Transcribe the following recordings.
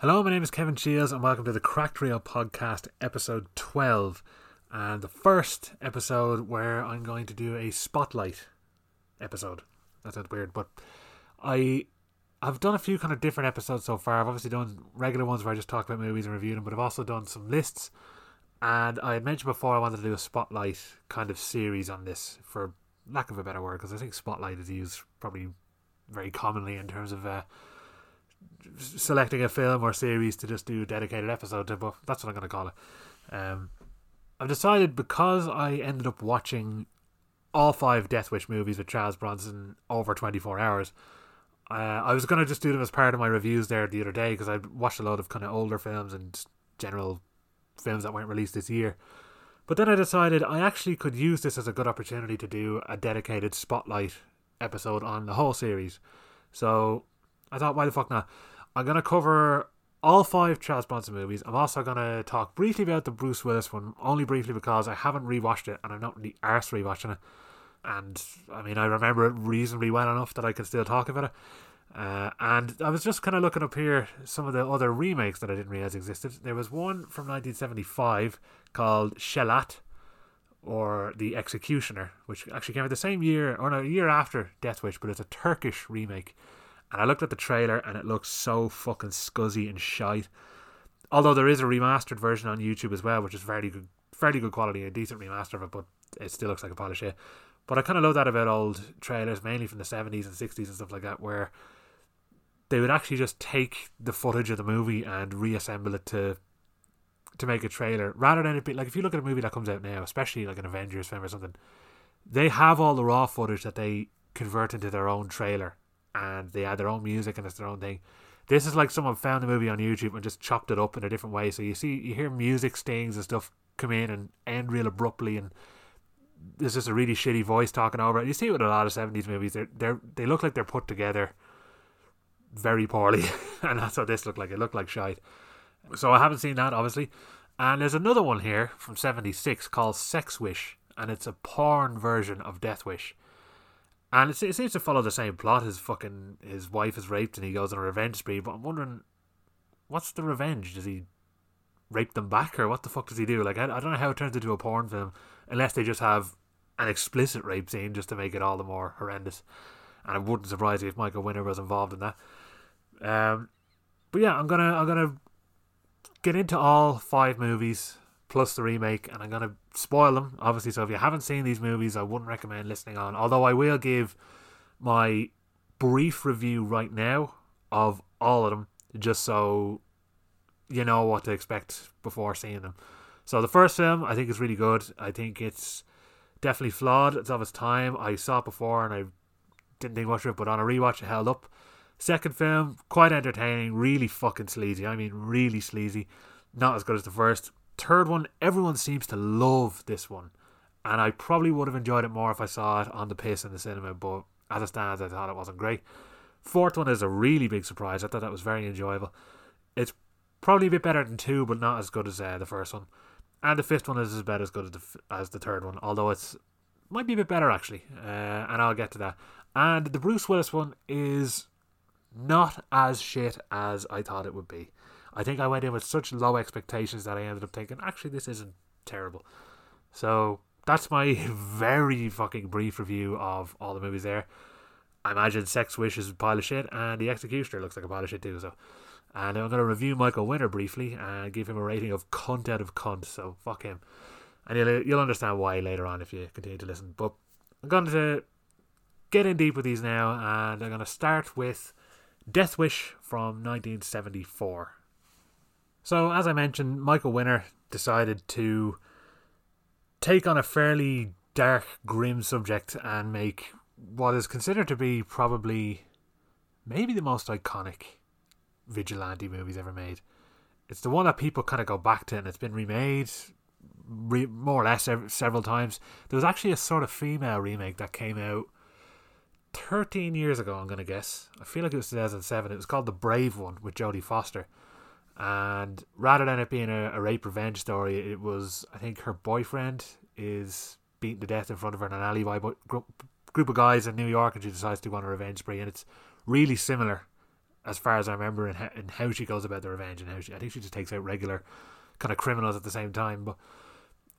Hello, my name is Kevin Shields, and welcome to the Cracked Reel Podcast, episode 12. And the first episode where I'm going to do a spotlight episode. That sounds weird, but I I've done a few kind of different episodes so far. I've obviously done regular ones where I just talk about movies and review them, but I've also done some lists. And I had mentioned before I wanted to do a spotlight kind of series on this, for lack of a better word, because I think spotlight is used probably very commonly in terms of uh, selecting a film or series to just do a dedicated episode to, but that's what I'm going to call it. Um, I've decided because I ended up watching all five Death Wish movies with Charles Bronson over 24 hours. Uh, I was going to just do them as part of my reviews there the other day because I watched a lot of kind of older films and general films that weren't released this year. But then I decided I actually could use this as a good opportunity to do a dedicated spotlight episode on the whole series. So I thought, why the fuck not? I'm going to cover all five Charles Bronson movies. I'm also going to talk briefly about the Bruce Willis one, only briefly because I haven't rewatched it and I'm not really arse rewatching it. And I mean, I remember it reasonably well enough that I can still talk about it. Uh, and I was just kind of looking up here some of the other remakes that I didn't realize existed. There was one from 1975 called Shelat, or The Executioner, which actually came out the same year, or no, a year after Death Wish, but it's a Turkish remake. And I looked at the trailer and it looks so fucking scuzzy and shite. Although there is a remastered version on YouTube as well, which is very good, fairly good quality, a decent remaster of it, but it still looks like a pile of shit. But I kind of love that about old trailers, mainly from the 70s and 60s and stuff like that, where they would actually just take the footage of the movie and reassemble it to to make a trailer rather than it be like if you look at a movie that comes out now, especially like an Avengers film or something, they have all the raw footage that they convert into their own trailer and they add their own music and it's their own thing. This is like someone found the movie on YouTube and just chopped it up in a different way. So you see, you hear music stings and stuff come in and end real abruptly, and there's just a really shitty voice talking over it. You see it with a lot of seventies movies. They're they they look like they're put together very poorly, and that's what this looked like. It looked like shite. So I haven't seen that obviously. And there's another one here from '76 called Sex Wish, and it's a porn version of Death Wish. And it, it seems to follow the same plot. His fucking his wife is raped, and he goes on a revenge spree. But I'm wondering, what's the revenge? Does he rape them back, or what the fuck does he do? Like I, I don't know how it turns into a porn film unless they just have an explicit rape scene just to make it all the more horrendous. And it wouldn't surprise me if Michael Winner was involved in that. Um, but yeah, I'm gonna I'm gonna get into all five movies plus the remake, and I'm gonna spoil them obviously. So if you haven't seen these movies, I wouldn't recommend listening on. Although I will give my brief review right now of all of them, just so you know what to expect before seeing them. So the first film I think is really good. I think it's definitely flawed. It's of its time. I saw it before and I didn't think much of it, but on a rewatch it held up. Second film, quite entertaining, really fucking sleazy. I mean, really sleazy. Not as good as the first. Third one, everyone seems to love this one. And I probably would have enjoyed it more if I saw it on the piss in the cinema, but as it stands, I thought it wasn't great. Fourth one is a really big surprise. I thought that was very enjoyable. It's probably a bit better than two, but not as good as uh, the first one. And the fifth one is as bad as good as the, as the third one, although it's might be a bit better actually, uh, and I'll get to that. And the Bruce Willis one is not as shit as I thought it would be. I think I went in with such low expectations that I ended up thinking, actually, this isn't terrible. So that's my very fucking brief review of all the movies there. I imagine Sex Wish is a pile of shit, and The Executioner looks like a pile of shit too. So, and I'm going to review Michael Winner briefly and give him a rating of cunt out of cunt. So fuck him, and you'll you'll understand why later on if you continue to listen. But I'm going to get in deep with these now, and I'm going to start with Death Wish from 1974. So, as I mentioned, Michael Winner decided to take on a fairly dark, grim subject and make what is considered to be probably maybe the most iconic vigilante movies ever made. It's the one that people kind of go back to, and it's been remade re- more or less several times. There was actually a sort of female remake that came out 13 years ago, I'm going to guess. I feel like it was 2007. It was called The Brave One with Jodie Foster. And rather than it being a, a rape revenge story, it was I think her boyfriend is beaten to death in front of her in an alleyway by group, group of guys in New York, and she decides to go on a revenge spree, and it's really similar as far as I remember, in how, in how she goes about the revenge and how she. I think she just takes out regular kind of criminals at the same time, but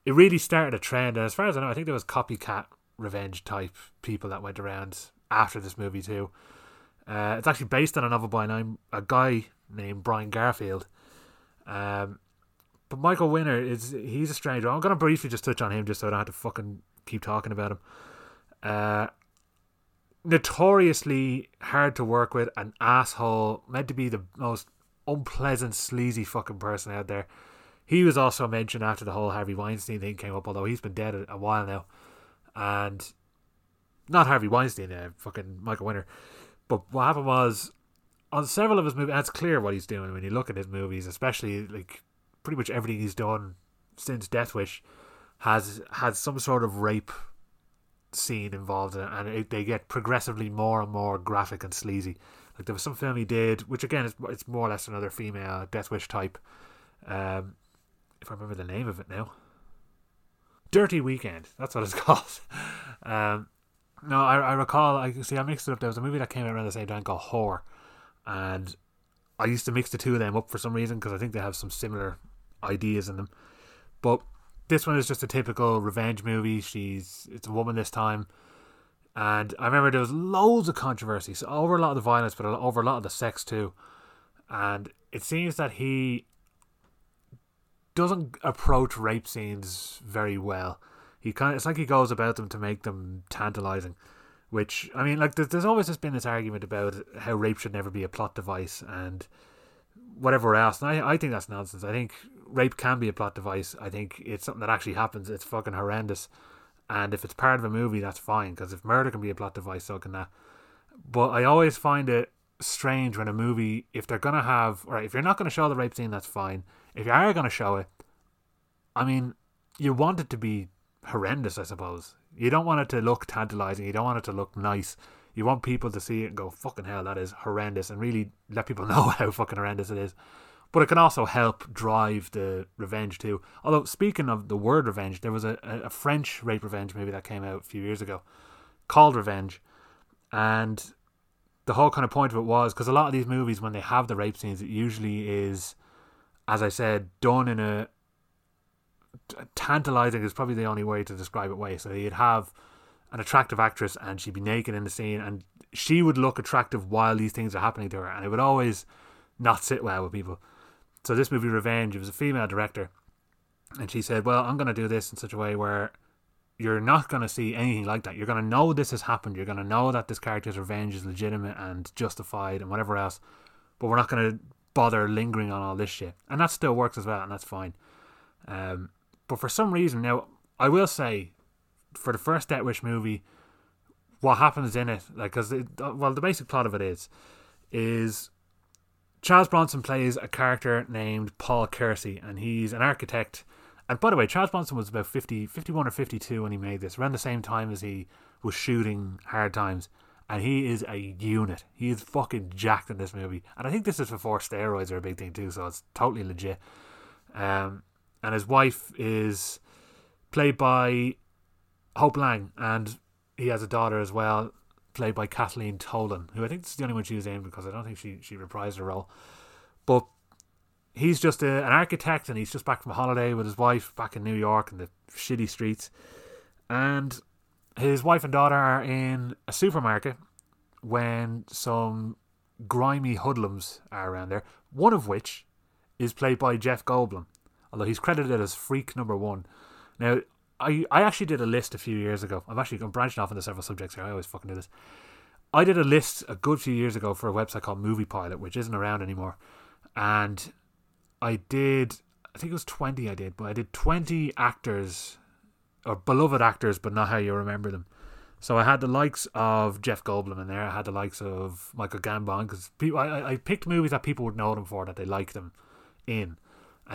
it really started a trend. And as far as I know, I think there was copycat revenge type people that went around after this movie too. Uh, it's actually based on a novel by a guy named Brian Garfield. Um, but Michael Winner is he's a stranger. I'm gonna briefly just touch on him just so I don't have to fucking keep talking about him. Uh, notoriously hard to work with, an asshole, meant to be the most unpleasant, sleazy fucking person out there. He was also mentioned after the whole Harvey Weinstein thing came up, although he's been dead a while now. And not Harvey Weinstein, uh, fucking Michael Winner. But what happened was on several of his movies, it's clear what he's doing when you look at his movies, especially like pretty much everything he's done since Death Wish has has some sort of rape scene involved in it, and it, they get progressively more and more graphic and sleazy. Like there was some film he did, which again is it's more or less another female Death Wish type. Um, if I remember the name of it now, Dirty Weekend. That's what it's called. Um, no, I, I recall. I see. I mixed it up. There was a movie that came out around the same time called Whore, and I used to mix the two of them up for some reason because I think they have some similar ideas in them. But this one is just a typical revenge movie. She's it's a woman this time, and I remember there was loads of controversies over a lot of the violence, but over a lot of the sex too. And it seems that he doesn't approach rape scenes very well. He kind of, it's like he goes about them to make them tantalizing. Which I mean, like there's, always just been this argument about how rape should never be a plot device and whatever else. And I, I think that's nonsense. I think rape can be a plot device. I think it's something that actually happens. It's fucking horrendous. And if it's part of a movie, that's fine. Because if murder can be a plot device, so can that. But I always find it strange when a movie, if they're gonna have, right, if you're not gonna show the rape scene, that's fine. If you are gonna show it, I mean, you want it to be horrendous, I suppose. You don't want it to look tantalizing. You don't want it to look nice. You want people to see it and go, fucking hell, that is horrendous, and really let people know how fucking horrendous it is. But it can also help drive the revenge too. Although, speaking of the word revenge, there was a, a French rape revenge movie that came out a few years ago called Revenge. And the whole kind of point of it was because a lot of these movies, when they have the rape scenes, it usually is, as I said, done in a tantalizing is probably the only way to describe it way. So you'd have an attractive actress and she'd be naked in the scene and she would look attractive while these things are happening to her and it would always not sit well with people. So this movie Revenge, it was a female director and she said, "Well, I'm going to do this in such a way where you're not going to see anything like that. You're going to know this has happened. You're going to know that this character's revenge is legitimate and justified and whatever else. But we're not going to bother lingering on all this shit. And that still works as well, and that's fine. Um, but for some reason, now I will say, for the first Death Wish movie, what happens in it, like, because well, the basic plot of it is, is Charles Bronson plays a character named Paul Kersey, and he's an architect. And by the way, Charles Bronson was about 50, 51 or 52 when he made this, around the same time as he was shooting Hard Times. And he is a unit. He is fucking jacked in this movie. And I think this is before steroids are a big thing too, so it's totally legit. Um, and his wife is played by Hope Lange, and he has a daughter as well, played by Kathleen Tolan, who I think is the only one she was in because I don't think she she reprised her role. But he's just a, an architect, and he's just back from a holiday with his wife back in New York in the shitty streets, and his wife and daughter are in a supermarket when some grimy hoodlums are around there. One of which is played by Jeff Goldblum, although he's credited as Freak Number One. Now, I, I actually did a list a few years ago. I'm actually I'm branching off into several subjects here. I always fucking do this. I did a list a good few years ago for a website called Movie Pilot, which isn't around anymore. And I did, I think it was 20 I did, but I did 20 actors, or beloved actors, but not how you remember them. So I had the likes of Jeff Goldblum in there. I had the likes of Michael Gambon because. I, I picked movies that people would know them for that they liked them in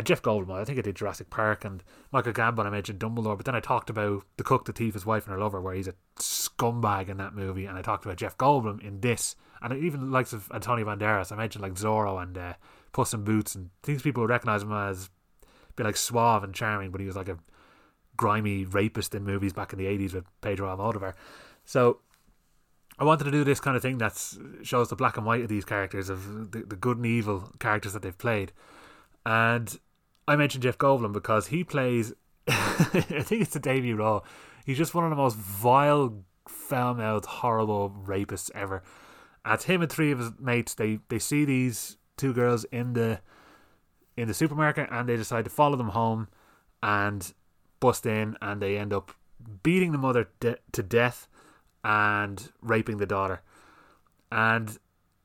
Jeff Goldblum. I think I did Jurassic Park and Michael Gambon. I mentioned Dumbledore, but then I talked about the cook, the thief, his wife, and her lover, where he's a scumbag in that movie, and I talked about Jeff Goldblum in this, and even likes of Antonio Banderas. I mentioned like Zorro and uh, Puss in Boots, and things people would recognize him as be like suave and charming, but he was like a grimy rapist in movies back in the eighties with Pedro Almodovar. So I wanted to do this kind of thing that shows the black and white of these characters, of the, the good and evil characters that they've played. And I mentioned Jeff Goldblum because he plays, I think it's the debut role. He's just one of the most vile, foul mouthed, horrible rapists ever. At him and three of his mates, they, they see these two girls in the in the supermarket and they decide to follow them home and bust in and they end up beating the mother de- to death and raping the daughter. And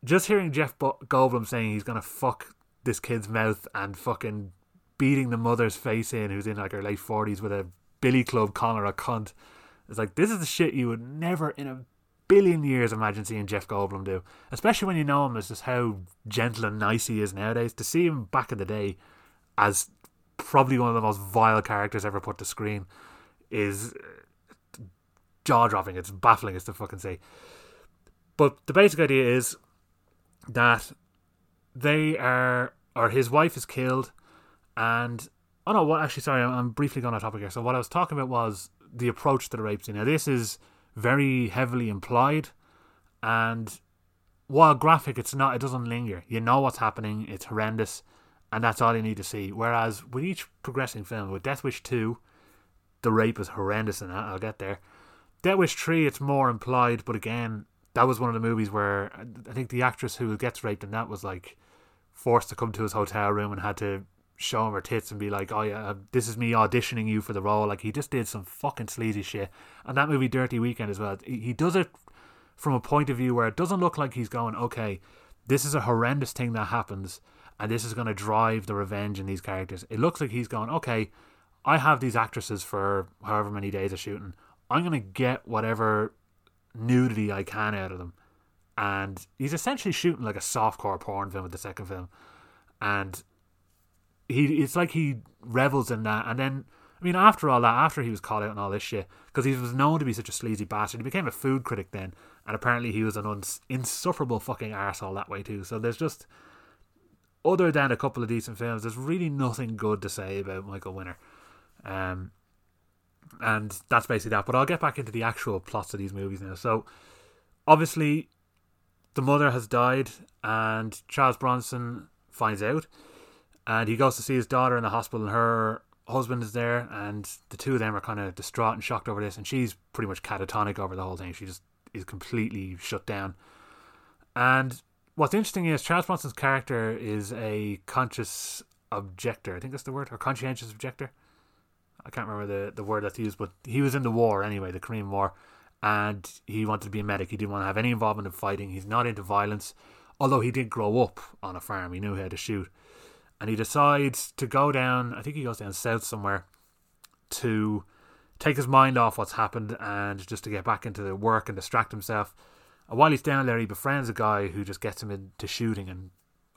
just hearing Jeff Goldblum saying he's gonna fuck this kid's mouth and fucking beating the mother's face in, who's in like her late forties with a billy club her a cunt. It's like this is the shit you would never in a billion years imagine seeing Jeff Goldblum do. Especially when you know him as just how gentle and nice he is nowadays. To see him back in the day as probably one of the most vile characters ever put to screen is uh, jaw dropping. It's baffling as to fucking say. But the basic idea is that they are, or his wife is killed, and oh no, what actually? Sorry, I'm, I'm briefly going off topic here. So what I was talking about was the approach to the rape scene. Now this is very heavily implied, and while graphic, it's not. It doesn't linger. You know what's happening. It's horrendous, and that's all you need to see. Whereas with each progressing film, with Death Wish two, the rape is horrendous, and I'll get there. Death Wish 3, it's more implied, but again, that was one of the movies where I think the actress who gets raped in that was like forced to come to his hotel room and had to show him her tits and be like, "Oh yeah, um, this is me auditioning you for the role." Like he just did some fucking sleazy shit. And that movie, Dirty Weekend, as well. He does it from a point of view where it doesn't look like he's going, "Okay, this is a horrendous thing that happens, and this is going to drive the revenge in these characters." It looks like he's going, "Okay, I have these actresses for however many days of shooting. I'm going to get whatever nudity I can out of them. And he's essentially shooting like a softcore porn film with the second film. And he it's like he revels in that. And then, I mean, after all that, after he was caught out and all this shit, because he was known to be such a sleazy bastard, he became a food critic then. And apparently he was an uns- insufferable fucking arsehole that way too. So there's just, other than a couple of decent films, there's really nothing good to say about Michael Winner. Um, and that's basically that. But I'll get back into the actual plots of these movies now. So, obviously, the mother has died, and Charles Bronson finds out, and he goes to see his daughter in the hospital, and her husband is there, and the two of them are kind of distraught and shocked over this, and she's pretty much catatonic over the whole thing. She just is completely shut down. And what's interesting is Charles Bronson's character is a conscious objector. I think that's the word, or conscientious objector. I can't remember the, the word that's used, but he was in the war anyway, the Korean War, and he wanted to be a medic. He didn't want to have any involvement in fighting. He's not into violence, although he did grow up on a farm. He knew how to shoot. And he decides to go down, I think he goes down south somewhere, to take his mind off what's happened and just to get back into the work and distract himself. And while he's down there, he befriends a guy who just gets him into shooting. And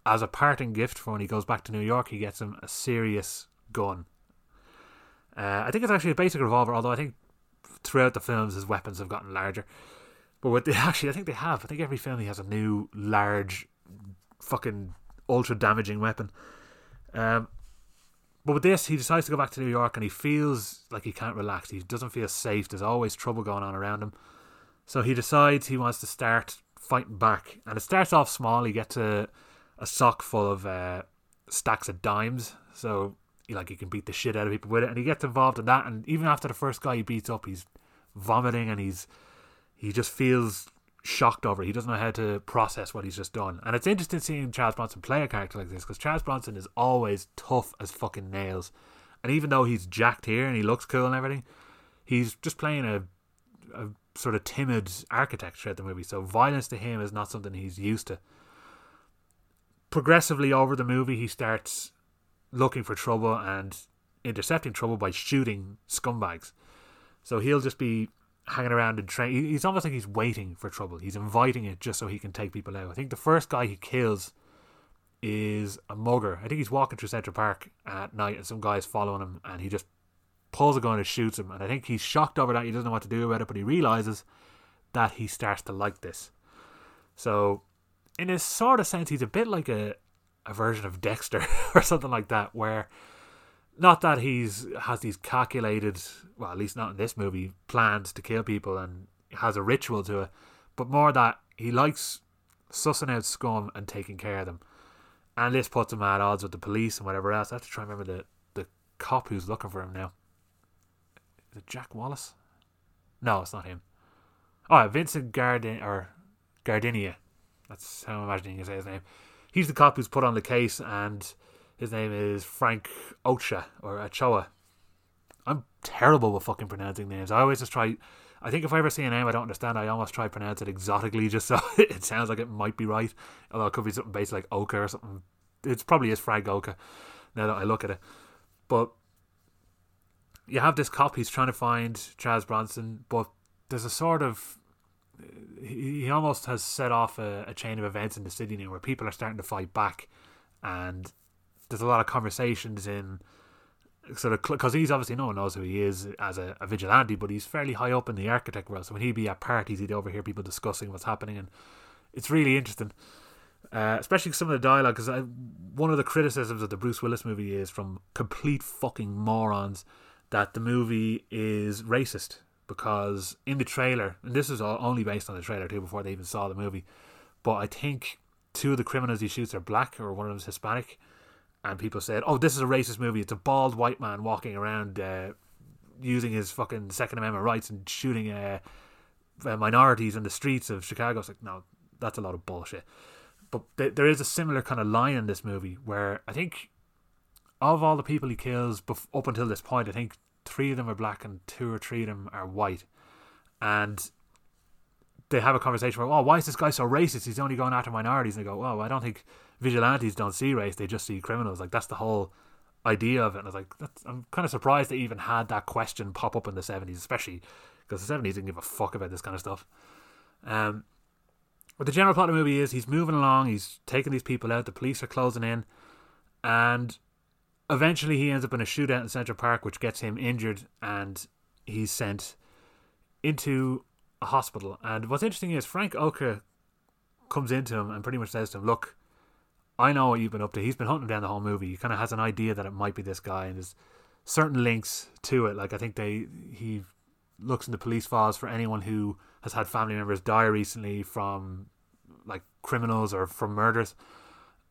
as a parting gift for when he goes back to New York, he gets him a serious gun uh, I think it's actually a basic revolver, although I think throughout the films his weapons have gotten larger. But with the, actually, I think they have. I think every film he has a new large, fucking ultra damaging weapon. Um, but with this, he decides to go back to New York, and he feels like he can't relax. He doesn't feel safe. There's always trouble going on around him. So he decides he wants to start fighting back, and it starts off small. He gets a a sock full of uh, stacks of dimes. So he, like he can beat the shit out of people with it, and he gets involved in that. And even after the first guy he beats up, he's vomiting and he's he just feels shocked over it. He doesn't know how to process what he's just done. And it's interesting seeing Charles Bronson play a character like this because Charles Bronson is always tough as fucking nails. And even though he's jacked here and he looks cool and everything, he's just playing a, a sort of timid architect throughout the movie. So violence to him is not something he's used to. Progressively over the movie, he starts looking for trouble and intercepting trouble by shooting scumbags. So he'll just be hanging around and train. He's almost like he's waiting for trouble. He's inviting it just so he can take people out. I think the first guy he kills is a mugger. I think he's walking through Central Park at night and some guy's following him and he just pulls a gun and shoots him. And I think he's shocked over that. He doesn't know what to do about it, but he realizes that he starts to like this. So, in a sort of sense, he's a bit like a, a version of Dexter or something like that, where not that he's has these calculated, well, at least not in this movie, plans to kill people and has a ritual to it, but more that he likes sussing out scum and taking care of them. And this puts him at odds with the police and whatever else. I have to try and remember the, the cop who's looking for him now. Is it Jack Wallace? No, it's not him. Oh, Vincent Gardin or Gardenia. That's how I'm imagining you say his name. He's the cop who's put on the case, and his name is Frank Ocha or Ochoa. I'm terrible with fucking pronouncing names. I always just try. I think if I ever see a name I don't understand, I almost try to pronounce it exotically just so it sounds like it might be right. Although it could be something based like Oka or something. It's probably is Frank Oka now that I look at it. But you have this cop, he's trying to find Charles Bronson, but there's a sort of. He almost has set off a, a chain of events in the city now where people are starting to fight back. And there's a lot of conversations in sort of because he's obviously no one knows who he is as a, a, vigilante, but he's fairly high up in the architect world. So when he'd be at parties, he'd overhear people discussing what's happening, and it's really interesting. Uh, especially some of the dialogue, because one of the criticisms of the Bruce Willis movie is from complete fucking morons that the movie is racist because in the trailer, and this is all only based on the trailer too, before they even saw the movie, but I think two of the criminals he shoots are black or one of them is Hispanic and people said, "Oh, this is a racist movie. It's a bald white man walking around uh, using his fucking Second Amendment rights and shooting uh, uh, minorities in the streets of Chicago." It's like, no, that's a lot of bullshit. But th- there is a similar kind of line in this movie where I think of all the people he kills bef- up until this point, I think three of them are black and two or three of them are white, and they have a conversation where, "Oh, why is this guy so racist? He's only going after minorities." And they go, "Oh, I don't think." Vigilantes don't see race; they just see criminals. Like that's the whole idea of it. And I was like, I'm kind of surprised they even had that question pop up in the seventies, especially because the seventies didn't give a fuck about this kind of stuff. Um, but the general plot of the movie is he's moving along, he's taking these people out, the police are closing in, and eventually he ends up in a shootout in Central Park, which gets him injured, and he's sent into a hospital. And what's interesting is Frank Oka comes into him and pretty much says to him, "Look, I know what you've been up to. He's been hunting down the whole movie. He kind of has an idea that it might be this guy, and there's certain links to it. Like I think they he looks in the police files for anyone who has had family members die recently from like criminals or from murders,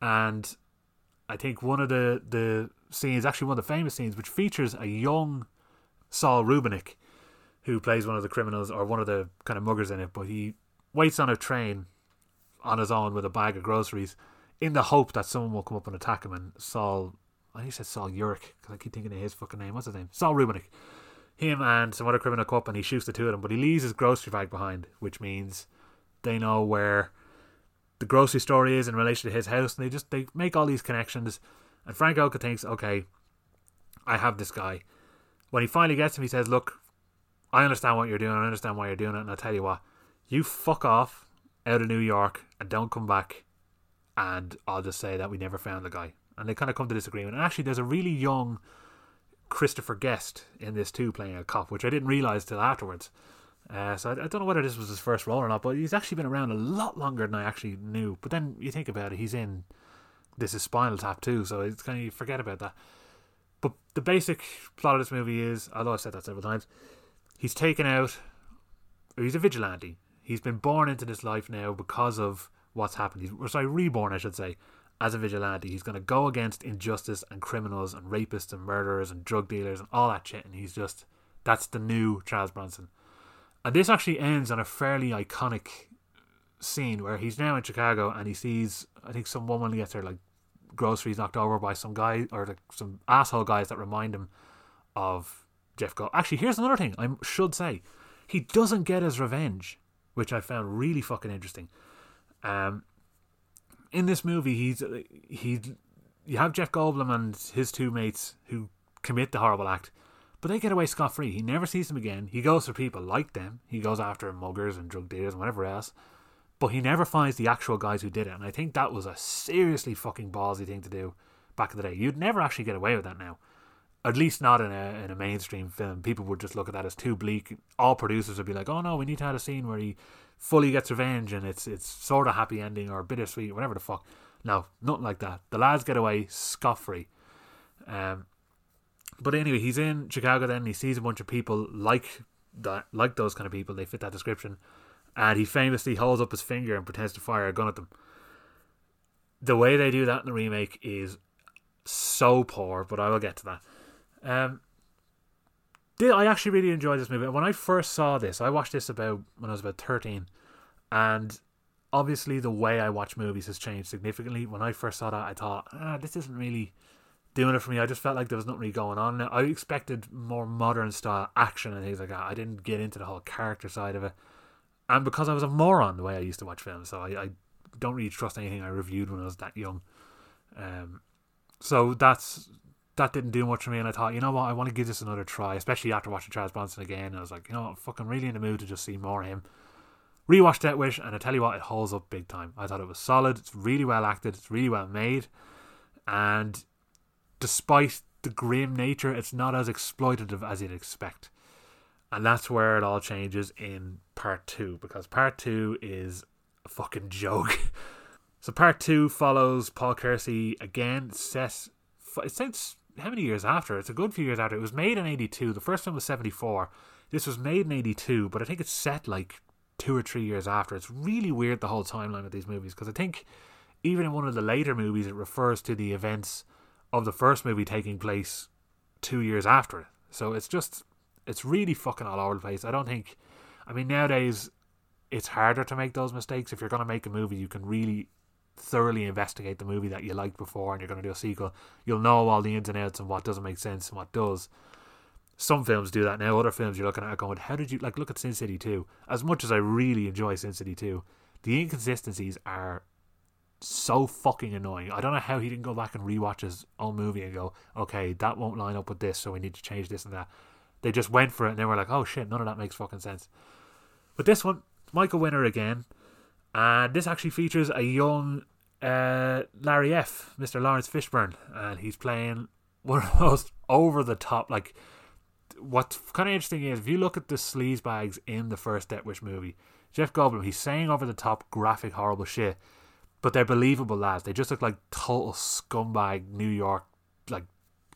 and I think one of the the scenes, actually one of the famous scenes, which features a young Saul Rubinek, who plays one of the criminals or one of the kind of muggers in it, but he waits on a train on his own with a bag of groceries in the hope that someone will come up and attack him. And Saul, I think he said Saul Urich because I keep thinking of his fucking name. What's his name? Saul Rubinek. Him and some other criminal come up and he shoots the two of them, but he leaves his grocery bag behind, which means they know where the grocery store is in relation to his house, and they just they make all these connections. And Frank Oka thinks, okay, I have this guy. When he finally gets him, he says, "Look, I understand what you're doing. I understand why you're doing it, and I tell you what, you fuck off out of New York and don't come back and I'll just say that we never found the guy. And they kind of come to this agreement. And actually, there's a really young Christopher Guest in this too, playing a cop, which I didn't realize till afterwards. Uh, so I, I, don't know whether this was his first role or not, but he's actually been around a lot longer than I actually knew. But then you think about it, he's in this is Spinal Tap too, so it's kind of you forget about that. But the basic plot of this movie is, although I've said that several times, he's taken out. He's a vigilante. He's been born into this life now because of what's happened. He's sorry, reborn, I should say, as a vigilante. He's going to go against injustice and criminals and rapists and murderers and drug dealers and all that shit. And he's just that's the new Charles Bronson. And this actually ends on a fairly iconic scene where he's now in Chicago and he sees I think some woman gets her like groceries knocked over by some guy or like some asshole guys that remind him of Jeff Go. Actually, here's another thing I should say. He doesn't get his revenge, which I found really fucking interesting. Um, in this movie, he's he you have Jeff Goldblum and his two mates who commit the horrible act, but they get away scot free. He never sees them again. He goes for people like them. He goes after muggers and drug dealers and whatever else. But he never finds the actual guys who did it. And I think that was a seriously fucking ballsy thing to do back in the day. You'd never actually get away with that now. At least not in a in a mainstream film. People would just look at that as too bleak. All producers would be like, "Oh no, we need to have a scene where he fully gets revenge and it's it's sort of happy ending or bittersweet, whatever the fuck. No, nothing like that. The lads get away scot free. Um, but anyway, he's in Chicago then. he sees a bunch of people like that, like those kind of people. They fit that description, and he famously holds up his finger and pretends to fire a gun at them. The way they do that in the remake is so poor, but I will get to that. Um, I actually really enjoyed this movie? When I first saw this, I watched this about when I was about thirteen, and obviously the way I watch movies has changed significantly. When I first saw that, I thought, ah, this isn't really doing it for me. I just felt like there was nothing really going on. I expected more modern style action and things like that. I didn't get into the whole character side of it, and because I was a moron the way I used to watch films, so I, I don't really trust anything I reviewed when I was that young. Um, so that's that didn't do much for me, and I thought, you know what, I want to give this another try, especially after watching Charles Bronson again. I was like, you know, what, I'm fucking really in the mood to just see more of him. Rewatched Death Wish, and I tell you what, it holds up big time. I thought it was solid. It's really well acted. It's really well made, and despite the grim nature, it's not as exploitative as you'd expect. And that's where it all changes in part two, because part two is a fucking joke. so part two follows Paul Kersey again. Set, it says how many years after? It's a good few years after. It was made in '82. The first one was '74. This was made in '82, but I think it's set like two or three years after. It's really weird the whole timeline of these movies because I think even in one of the later movies, it refers to the events of the first movie taking place two years after it. So it's just it's really fucking all over the place. I don't think I mean nowadays it's harder to make those mistakes. If you're gonna make a movie you can really thoroughly investigate the movie that you liked before and you're gonna do a sequel. You'll know all the ins and outs and what doesn't make sense and what does. Some films do that now. Other films you're looking at are going, how did you like look at Sin City 2? As much as I really enjoy Sin City 2, the inconsistencies are so fucking annoying. I don't know how he didn't go back and rewatch his own movie and go, okay, that won't line up with this, so we need to change this and that. They just went for it and they were like, oh shit, none of that makes fucking sense. But this one, Michael Winner again, and this actually features a young uh, Larry F, Mr. Laurence Fishburne, and he's playing one of the most over the top. Like, what's kind of interesting is if you look at the sleaze bags in the first Death Wish movie, Jeff Goldblum, he's saying over the top, graphic, horrible shit but they're believable lads. They just look like total scumbag New York like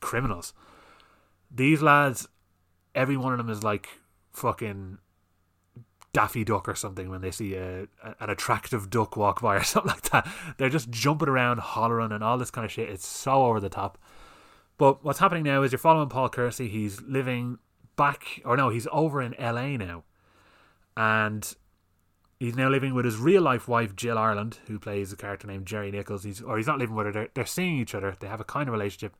criminals. These lads, every one of them is like fucking Daffy Duck or something when they see a, an attractive duck walk by or something like that. They're just jumping around, hollering, and all this kind of shit. It's so over the top. But what's happening now is you're following Paul Kersey. He's living back, or no, he's over in LA now, and He's now living with his real life wife Jill Ireland, who plays a character named Geri Nichols. He's or he's not living with her; they're, they're seeing each other. They have a kind of relationship,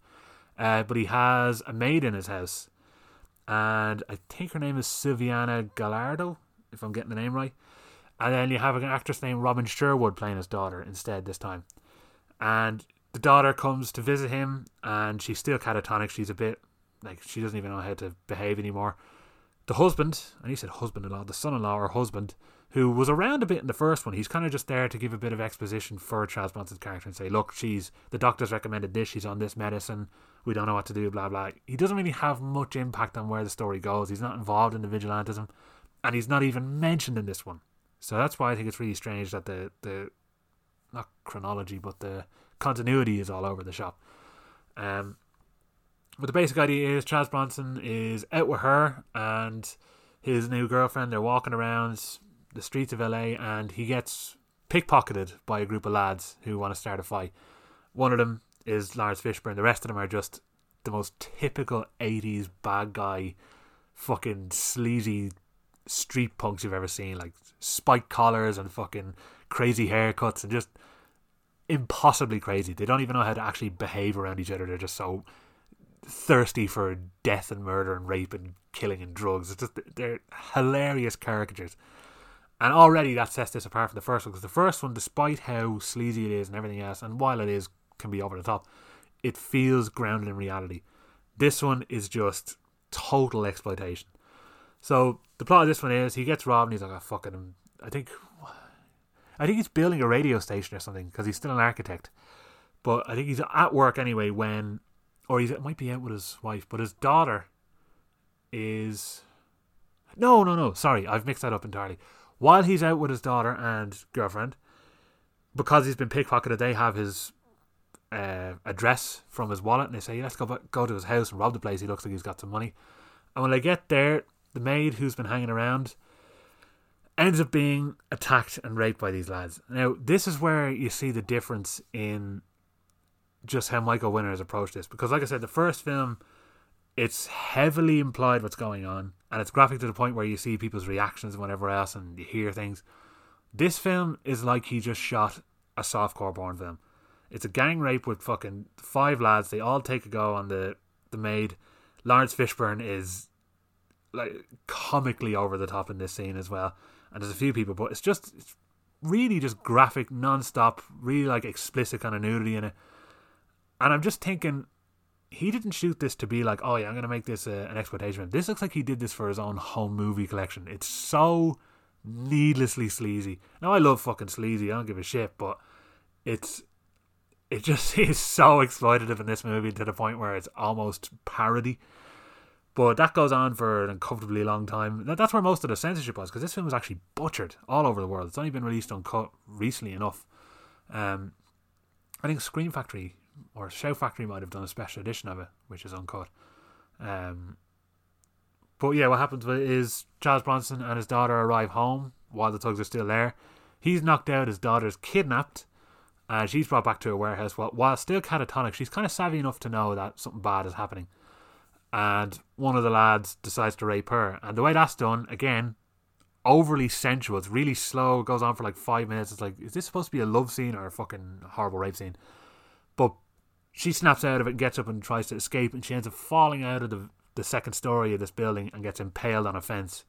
uh, but he has a maid in his house, and I think her name is Silviana Gallardo, if I'm getting the name right. And then you have an actress named Robin Sherwood playing his daughter instead this time, and the daughter comes to visit him, and she's still catatonic. She's a bit like she doesn't even know how to behave anymore. The husband, and he said husband-in-law, the son-in-law or husband, who was around a bit in the first one. He's kind of just there to give a bit of exposition for Charles Bronson's character and say, look, she's the doctor's recommended this, she's on this medicine, we don't know what to do, blah blah. He doesn't really have much impact on where the story goes. He's not involved in the vigilantism, and he's not even mentioned in this one. So that's why I think it's really strange that the the not chronology, but the continuity is all over the shop. Um, but the basic idea is Charles Bronson is out with her and his new girlfriend. They're walking around the streets of LA and he gets pickpocketed by a group of lads who want to start a fight. One of them is Laurence Fishburne. The rest of them are just the most typical 80s bad guy, fucking sleazy street punks you've ever seen. Like spiked collars and fucking crazy haircuts and just impossibly crazy. They don't even know how to actually behave around each other. They're just so thirsty for death and murder and rape and killing and drugs. It's just they're hilarious caricatures. And already that sets this apart from the first one because the first one, despite how sleazy it is and everything else, and while it is can be over the top, it feels grounded in reality. This one is just total exploitation. So the plot of this one is he gets robbed and he's like, "Oh fucking," I think, I think he's building a radio station or something because he's still an architect. But I think he's at work anyway when, or he might be out with his wife, but his daughter is. No, no, no. Sorry, I've mixed that up entirely while he's out with his daughter and girlfriend, because he's been pickpocketed, they have his uh, address from his wallet and they say, let's go back, go to his house and rob the place. He looks like he's got some money. And when they get there, the maid who's been hanging around ends up being attacked and raped by these lads. Now, this is where you see the difference in just how Michael Winner has approached this. Because, like I said, the first film, it's heavily implied what's going on, and it's graphic to the point where you see people's reactions and whatever else, and you hear things. This film is like he just shot a softcore porn film. It's a gang rape with fucking five lads. They all take a go on the the maid. Laurence Fishburne is like comically over the top in this scene as well, and there's a few people, but it's just it's really just graphic, non-stop, really like explicit kind of nudity in it. And I'm just thinking, he didn't shoot this to be like, oh yeah, I'm gonna make this a, an exploitation. This looks like he did this for his own home movie collection. It's so needlessly sleazy. Now I love fucking sleazy. I don't give a shit, but it's it just is so exploitative in this movie to the point where it's almost parody. But that goes on for an uncomfortably long time. That's where most of the censorship was, because this film was actually butchered all over the world. It's only been released uncut recently enough. Um, I think Scream Factory or Shout Factory might have done a special edition of it, which is uncut. Um, but yeah, what happens is Charles Bronson and his daughter arrive home while the thugs are still there. He's knocked out, his daughter's kidnapped, and she's brought back to a warehouse. While, while still catatonic, she's kind of savvy enough to know that something bad is happening and one of the lads decides to rape her. And the way that's done, again, overly sensual. It's really slow. It goes on for like five minutes. It's like, is this supposed to be a love scene or a fucking horrible rape scene? But she snaps out of it and gets up and tries to escape, and she ends up falling out of the the second story of this building and gets impaled on a fence.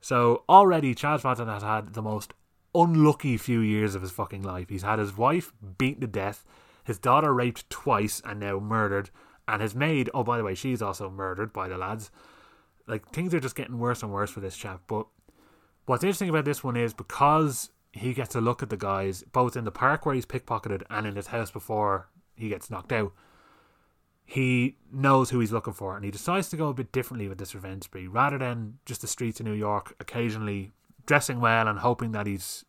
So already Charles Bronson has had the most unlucky few years of his fucking life. He's had his wife beaten to death, his daughter raped twice and now murdered, and his maid, oh, by the way, she's also murdered by the lads. Like, things are just getting worse and worse for this chap. But what's interesting about this one is because he gets a look at the guys, both in the park where he's pickpocketed and in his house before he gets knocked out, he knows who he's looking for and he decides to go a bit differently with this revenge spree. Rather than just the streets of New York occasionally dressing well and hoping that he's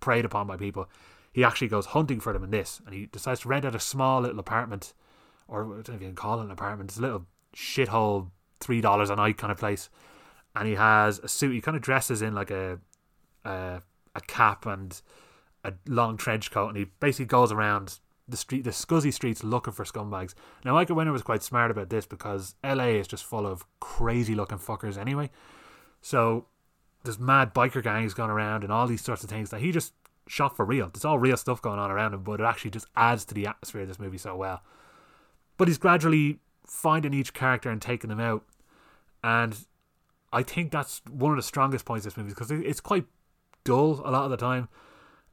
preyed upon by people, he actually goes hunting for them in this and he decides to rent out a small little apartment or I don't know if you can call it an apartment. It's a little shithole, three dollars a night kind of place. And he has a suit. He kind of dresses in like a a, a cap and a long trench coat, and he basically goes around the street, the scuzzy streets, looking for scumbags. Now, Michael Winner was quite smart about this because LA is just full of crazy looking fuckers anyway. So there's mad biker gangs going around and all these sorts of things that he just shot for real. There's all real stuff going on around him, but it actually just adds to the atmosphere of this movie so well. But he's gradually finding each character and taking them out. And I think that's one of the strongest points of this movie because it's quite dull a lot of the time.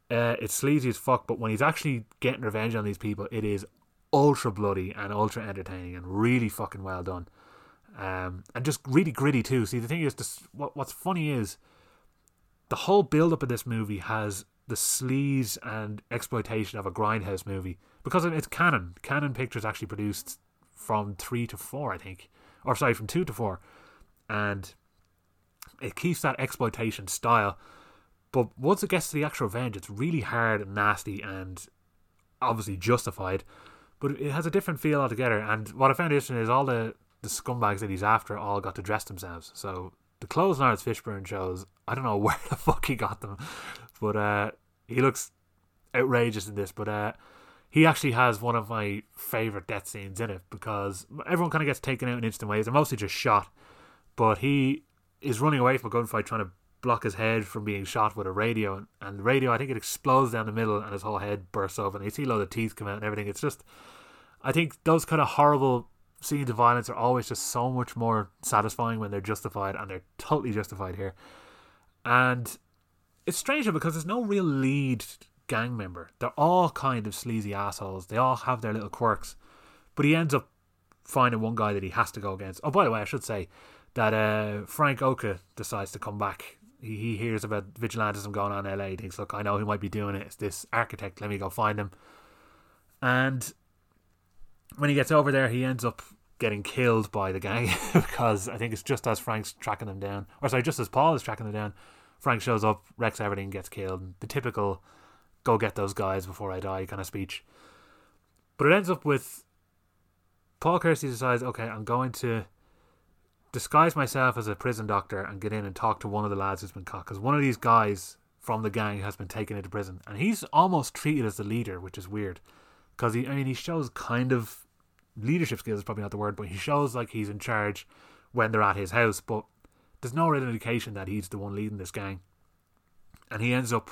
Uh, it's sleazy as fuck, but when he's actually getting revenge on these people, it is ultra bloody and ultra entertaining and really fucking well done. Um, and just really gritty too. See, the thing is, this, what what's funny is the whole build up of this movie has the sleaze and exploitation of a grindhouse movie because it's Cannon. Cannon Pictures actually produced from three to four, I think, or sorry, from two to four, and it keeps that exploitation style. But once it gets to the actual revenge, it's really hard and nasty and obviously justified. But it has a different feel altogether. And what I found interesting is all the, the scumbags that he's after all got to dress themselves. So the clothes Laurence Fishburne shows, I don't know where the fuck he got them, but uh, he looks outrageous in this. But uh, he actually has one of my favorite death scenes in it because everyone kind of gets taken out in instant ways. They're mostly just shot, but he is running away from a gunfight trying to block his head from being shot with a radio, and the radio I think it explodes down the middle and his whole head bursts open. And you see a lot of teeth come out and everything. It's just, I think those kind of horrible scenes of violence are always just so much more satisfying when they're justified, and they're totally justified here. And it's strange because there's no real lead gang member. They're all kind of sleazy assholes. They all have their little quirks. But he ends up finding one guy that he has to go against. Oh, by the way, I should say that uh, Frank Oka decides to come back. He, he hears about vigilantism going on in LA. He thinks, look, I know who might be doing it. It's this architect. Let me go find him. And when he gets over there, he ends up getting killed by the gang because I think it's just as Frank's tracking them down, or sorry, just as Paul is tracking them down. Frank shows up, wrecks everything, gets killed. The typical go get those guys before I die kind of speech. But it ends up with Paul Kersey decides, okay, I'm going to disguise myself as a prison doctor and get in and talk to one of the lads who's been caught. Because one of these guys from the gang has been taken into prison, and he's almost treated as the leader, which is weird. Because he, I mean, he shows kind of leadership skills is probably not the word, but he shows like he's in charge when they're at his house. But there's no real indication that he's the one leading this gang, and he ends up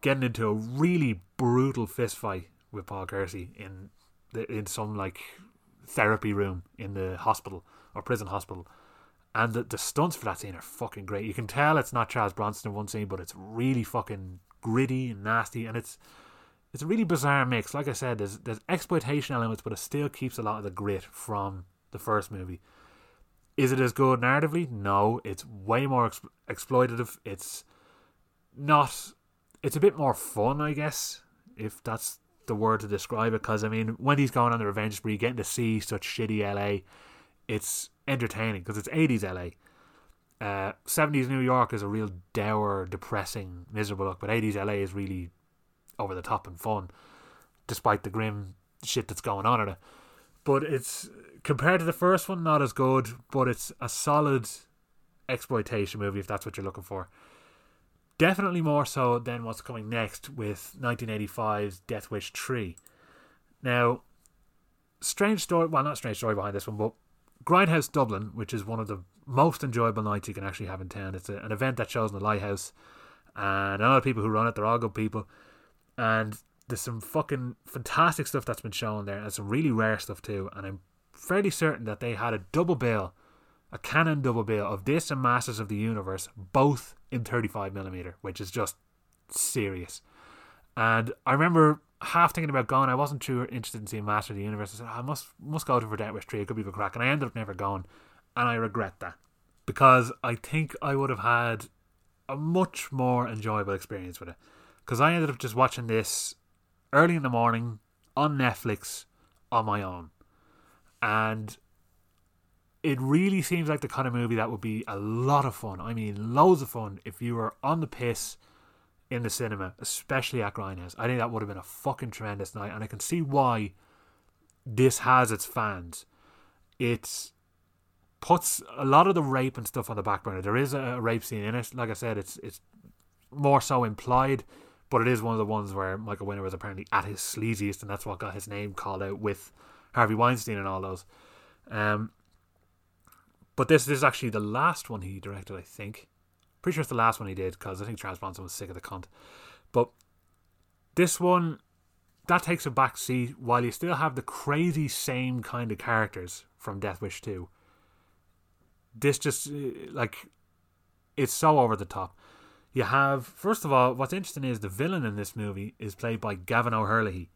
getting into a really brutal fist fight with Paul Kersey in the, in some like therapy room in the hospital or prison hospital. And the, the stunts for that scene are fucking great. You can tell it's not Charles Bronson in one scene, but it's really fucking gritty and nasty, and it's it's a really bizarre mix. Like I said, there's there's exploitation elements, but it still keeps a lot of the grit from the first movie. Is it as good narratively? No, it's way more ex- exploitative. It's not. It's a bit more fun, I guess, if that's the word to describe it. Because I mean, when he's going on the revenge spree, getting to see such shitty LA, it's entertaining because it's 80s LA. Uh, 70s New York is a real dour, depressing, miserable look, but 80s LA is really over the top and fun, despite the grim shit that's going on in it. But it's compared to the first one, not as good, but it's a solid exploitation movie if that's what you're looking for. Definitely more so than what's coming next with 1985's Death Wish 3. Now, strange story, well, not strange story behind this one, but Grindhouse Dublin, which is one of the most enjoyable nights you can actually have in town. It's a, an event that shows in the Lighthouse, and a lot of people who run it, they're all good people. And there's some fucking fantastic stuff that's been shown there, and some really rare stuff too. And I'm fairly certain that they had a double bill, a Cannon double bill of this and Masters of the Universe, both in 35mm, which is just serious. And I remember half thinking about going. I wasn't too interested in seeing Master of the Universe. I said, ah, I must must go to Death Wish 3. It could be a crack. And I ended up never going. And I regret that. Because I think I would have had a much more enjoyable experience with it. Because I ended up just watching this early in the morning on Netflix on my own. And it really seems like the kind of movie that would be a lot of fun. I mean, loads of fun if you were on the piss in the cinema, especially at Grindhouse. I think that would have been a fucking tremendous night, and I can see why this has its fans. It puts a lot of the rape and stuff on the back burner. There is a rape scene in it. Like I said, it's it's more so implied, but it is one of the ones where Michael Winner was apparently at his sleaziest, and that's what got his name called out with Harvey Weinstein and all those. Um, but this, this is actually the last one he directed, I think. Pretty sure it's the last one he did because I think Charles Bronson was sick of the cunt. But this one, that takes a back seat while you still have the crazy same kind of characters from Death Wish 2. This just, uh, like, it's so over the top. You have, first of all, what's interesting is the villain in this movie is played by Gavin O'Herlihy,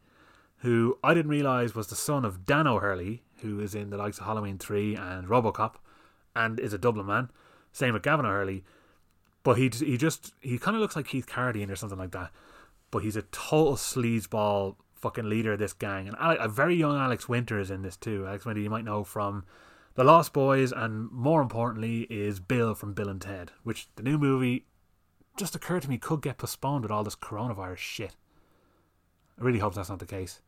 who I didn't realise was the son of Dan O'Herlihy, who is in the likes of Halloween 3 and Robocop, and is a Dublin man. Same with Gavin O'Herlihy. But he he just he kind of looks like Keith Carradine or something like that. But he's a total sleazeball fucking leader of this gang, and a very young Alex Winter is in this too. Alex Winter you might know from The Lost Boys, and more importantly is Bill from Bill and Ted, which the new movie just occurred to me could get postponed with all this coronavirus shit. I really hope that's not the case.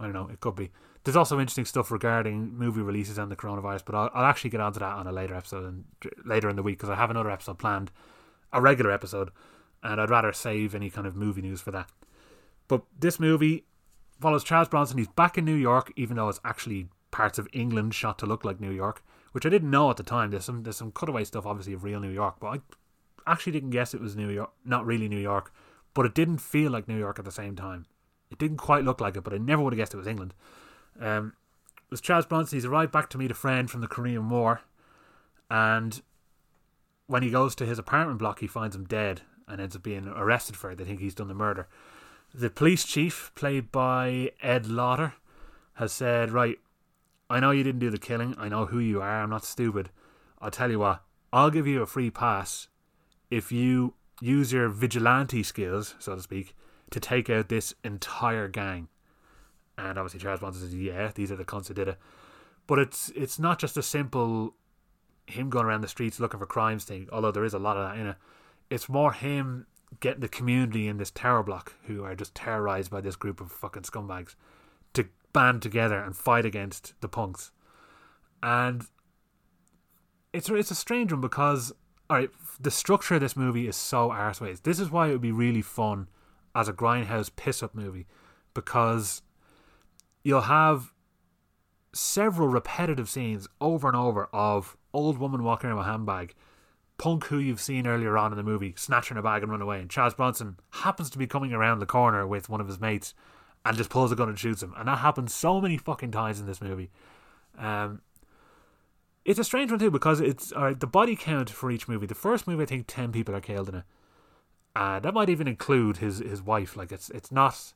I don't know, it could be. There's also interesting stuff regarding movie releases and the coronavirus, but I'll, I'll actually get onto that on a later episode and later in the week because I have another episode planned, a regular episode, and I'd rather save any kind of movie news for that. But this movie follows Charles Bronson. He's back in New York, even though it's actually parts of England shot to look like New York, which I didn't know at the time. There's some there's some cutaway stuff, obviously, of real New York, but I actually didn't guess it was New York, not really New York, but it didn't feel like New York at the same time. It didn't quite look like it, but I never would have guessed it was England. Um, it was Charles Bronson. He's arrived back to meet a friend from the Korean War, and when he goes to his apartment block, he finds him dead and ends up being arrested for it. They think he's done the murder. The police chief, played by Ed Lauter, has said, "Right, I know you didn't do the killing. I know who you are. I'm not stupid. I'll tell you what. I'll give you a free pass if you use your vigilante skills, so to speak, to take out this entire gang." And obviously Charles Bronson says, "Yeah, these are the cunts who did it." But it's it's not just a simple him going around the streets looking for crimes thing. Although there is a lot of that in it. It's more him getting the community in this tower block who are just terrorized by this group of fucking scumbags to band together and fight against the punks. and it's it's a strange one because all right, the structure of this movie is so arseways. This is why it would be really fun as a grindhouse piss up movie because you'll have several repetitive scenes over and over of old woman walking around with a handbag, punk who you've seen earlier on in the movie snatching a bag and run away, and Charles Bronson happens to be coming around the corner with one of his mates and just pulls a gun and shoots him, and that happens so many fucking times in this movie. Um, it's a strange one too because it's all right, the body count for each movie. The first movie, I think, ten people are killed in it. Uh, that might even include his his wife. Like it's it's not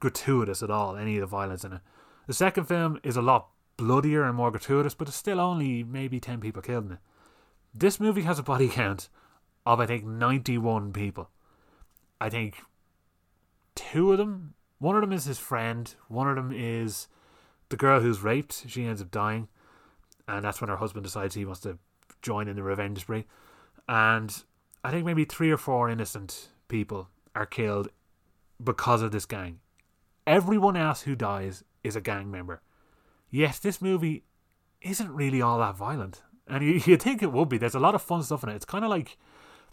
gratuitous at all. Any of the violence in it. The second film is a lot bloodier and more gratuitous, but it's still only maybe ten people killed in it. This movie has a body count of I think ninety one people. I think two of them. One of them is his friend. One of them is the girl who's raped. She ends up dying and that's when her husband decides he wants to join in the revenge spree. And I think maybe three or four innocent people are killed because of this gang. Everyone else who dies is a gang member. Yet this movie isn't really all that violent. And you, you think it would be. There's a lot of fun stuff in it. It's kind of like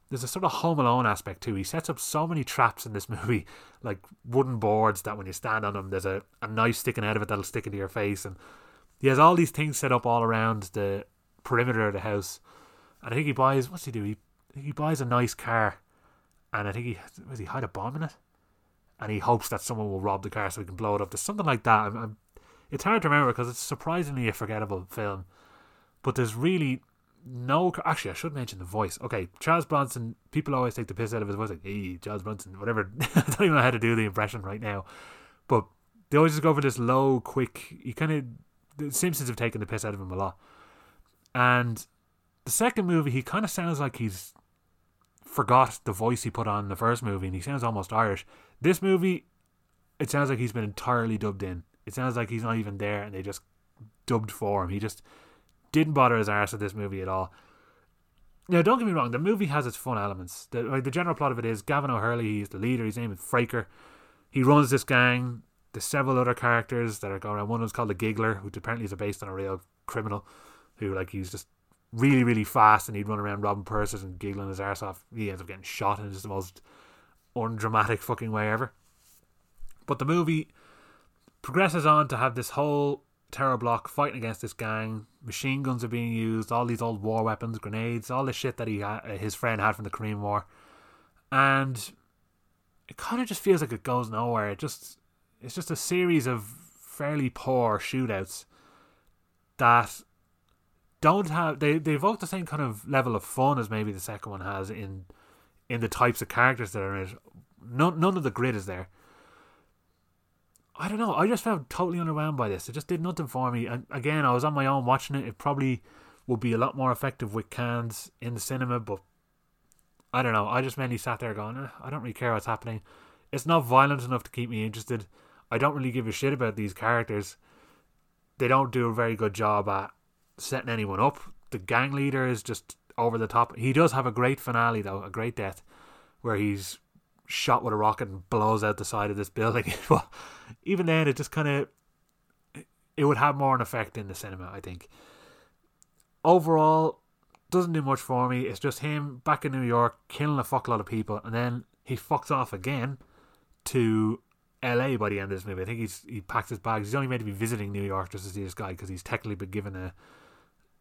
there's a sort of Home Alone aspect too. He sets up so many traps in this movie, like wooden boards that when you stand on them, there's a, a knife sticking out of it that'll stick into your face. And he has all these things set up all around the perimeter of the house, and I think he buys. What's he do? He he buys a nice car, and I think he was he hide a bomb in it, and he hopes that someone will rob the car so he can blow it up. There's something like that. I'm, I'm, it's hard to remember because it's surprisingly a forgettable film, but there's really no. Actually, I should mention the voice. Okay, Charles Bronson. People always take the piss out of his voice, like "Hey, Charles Bronson," whatever. I don't even know how to do the impression right now, but they always just go for this low, quick. You kind of the Simpsons have taken the piss out of him a lot. And the second movie, he kind of sounds like he's forgot the voice he put on in the first movie, and he sounds almost Irish. This movie, it sounds like he's been entirely dubbed in. It sounds like he's not even there, and they just dubbed for him. He just didn't bother his arse with this movie at all. Now, don't get me wrong, the movie has its fun elements. The, like, the general plot of it is Gavin O'Herlihy, he's the leader, his name is Fraker. He runs this gang. There's several other characters that are going around. One was called the Giggler, which apparently is based on a real criminal who, like, he's just really, really fast and he'd run around robbing purses and giggling his arse off. He ends up getting shot in just the most undramatic fucking way ever. But the movie progresses on to have this whole terror block fighting against this gang. Machine guns are being used, all these old war weapons, grenades, all the shit that he ha- his friend had from the Korean War, and it kind of just feels like it goes nowhere. It just it's just a series of fairly poor shootouts that don't have they, they evoke the same kind of level of fun as maybe the second one has in in the types of characters that are in it. None none of the grit is there. I don't know. I just felt totally underwhelmed by this. It just did nothing for me. And again, I was on my own watching it. It probably would be a lot more effective with cans in the cinema, but I don't know. I just mainly sat there going, eh, I don't really care what's happening. It's not violent enough to keep me interested. I don't really give a shit about these characters. They don't do a very good job at setting anyone up. The gang leader is just over the top. He does have a great finale though, a great death, where he's shot with a rocket and blows out the side of this building. but even then, it just kind of it would have more an effect in the cinema. I think. Overall, doesn't do much for me. It's just him back in New York killing a fuckload of people, and then he fucks off again to LA by the end of this movie. I think he's he packs his bags. He's only meant to be visiting New York just to see this guy because he's technically been given a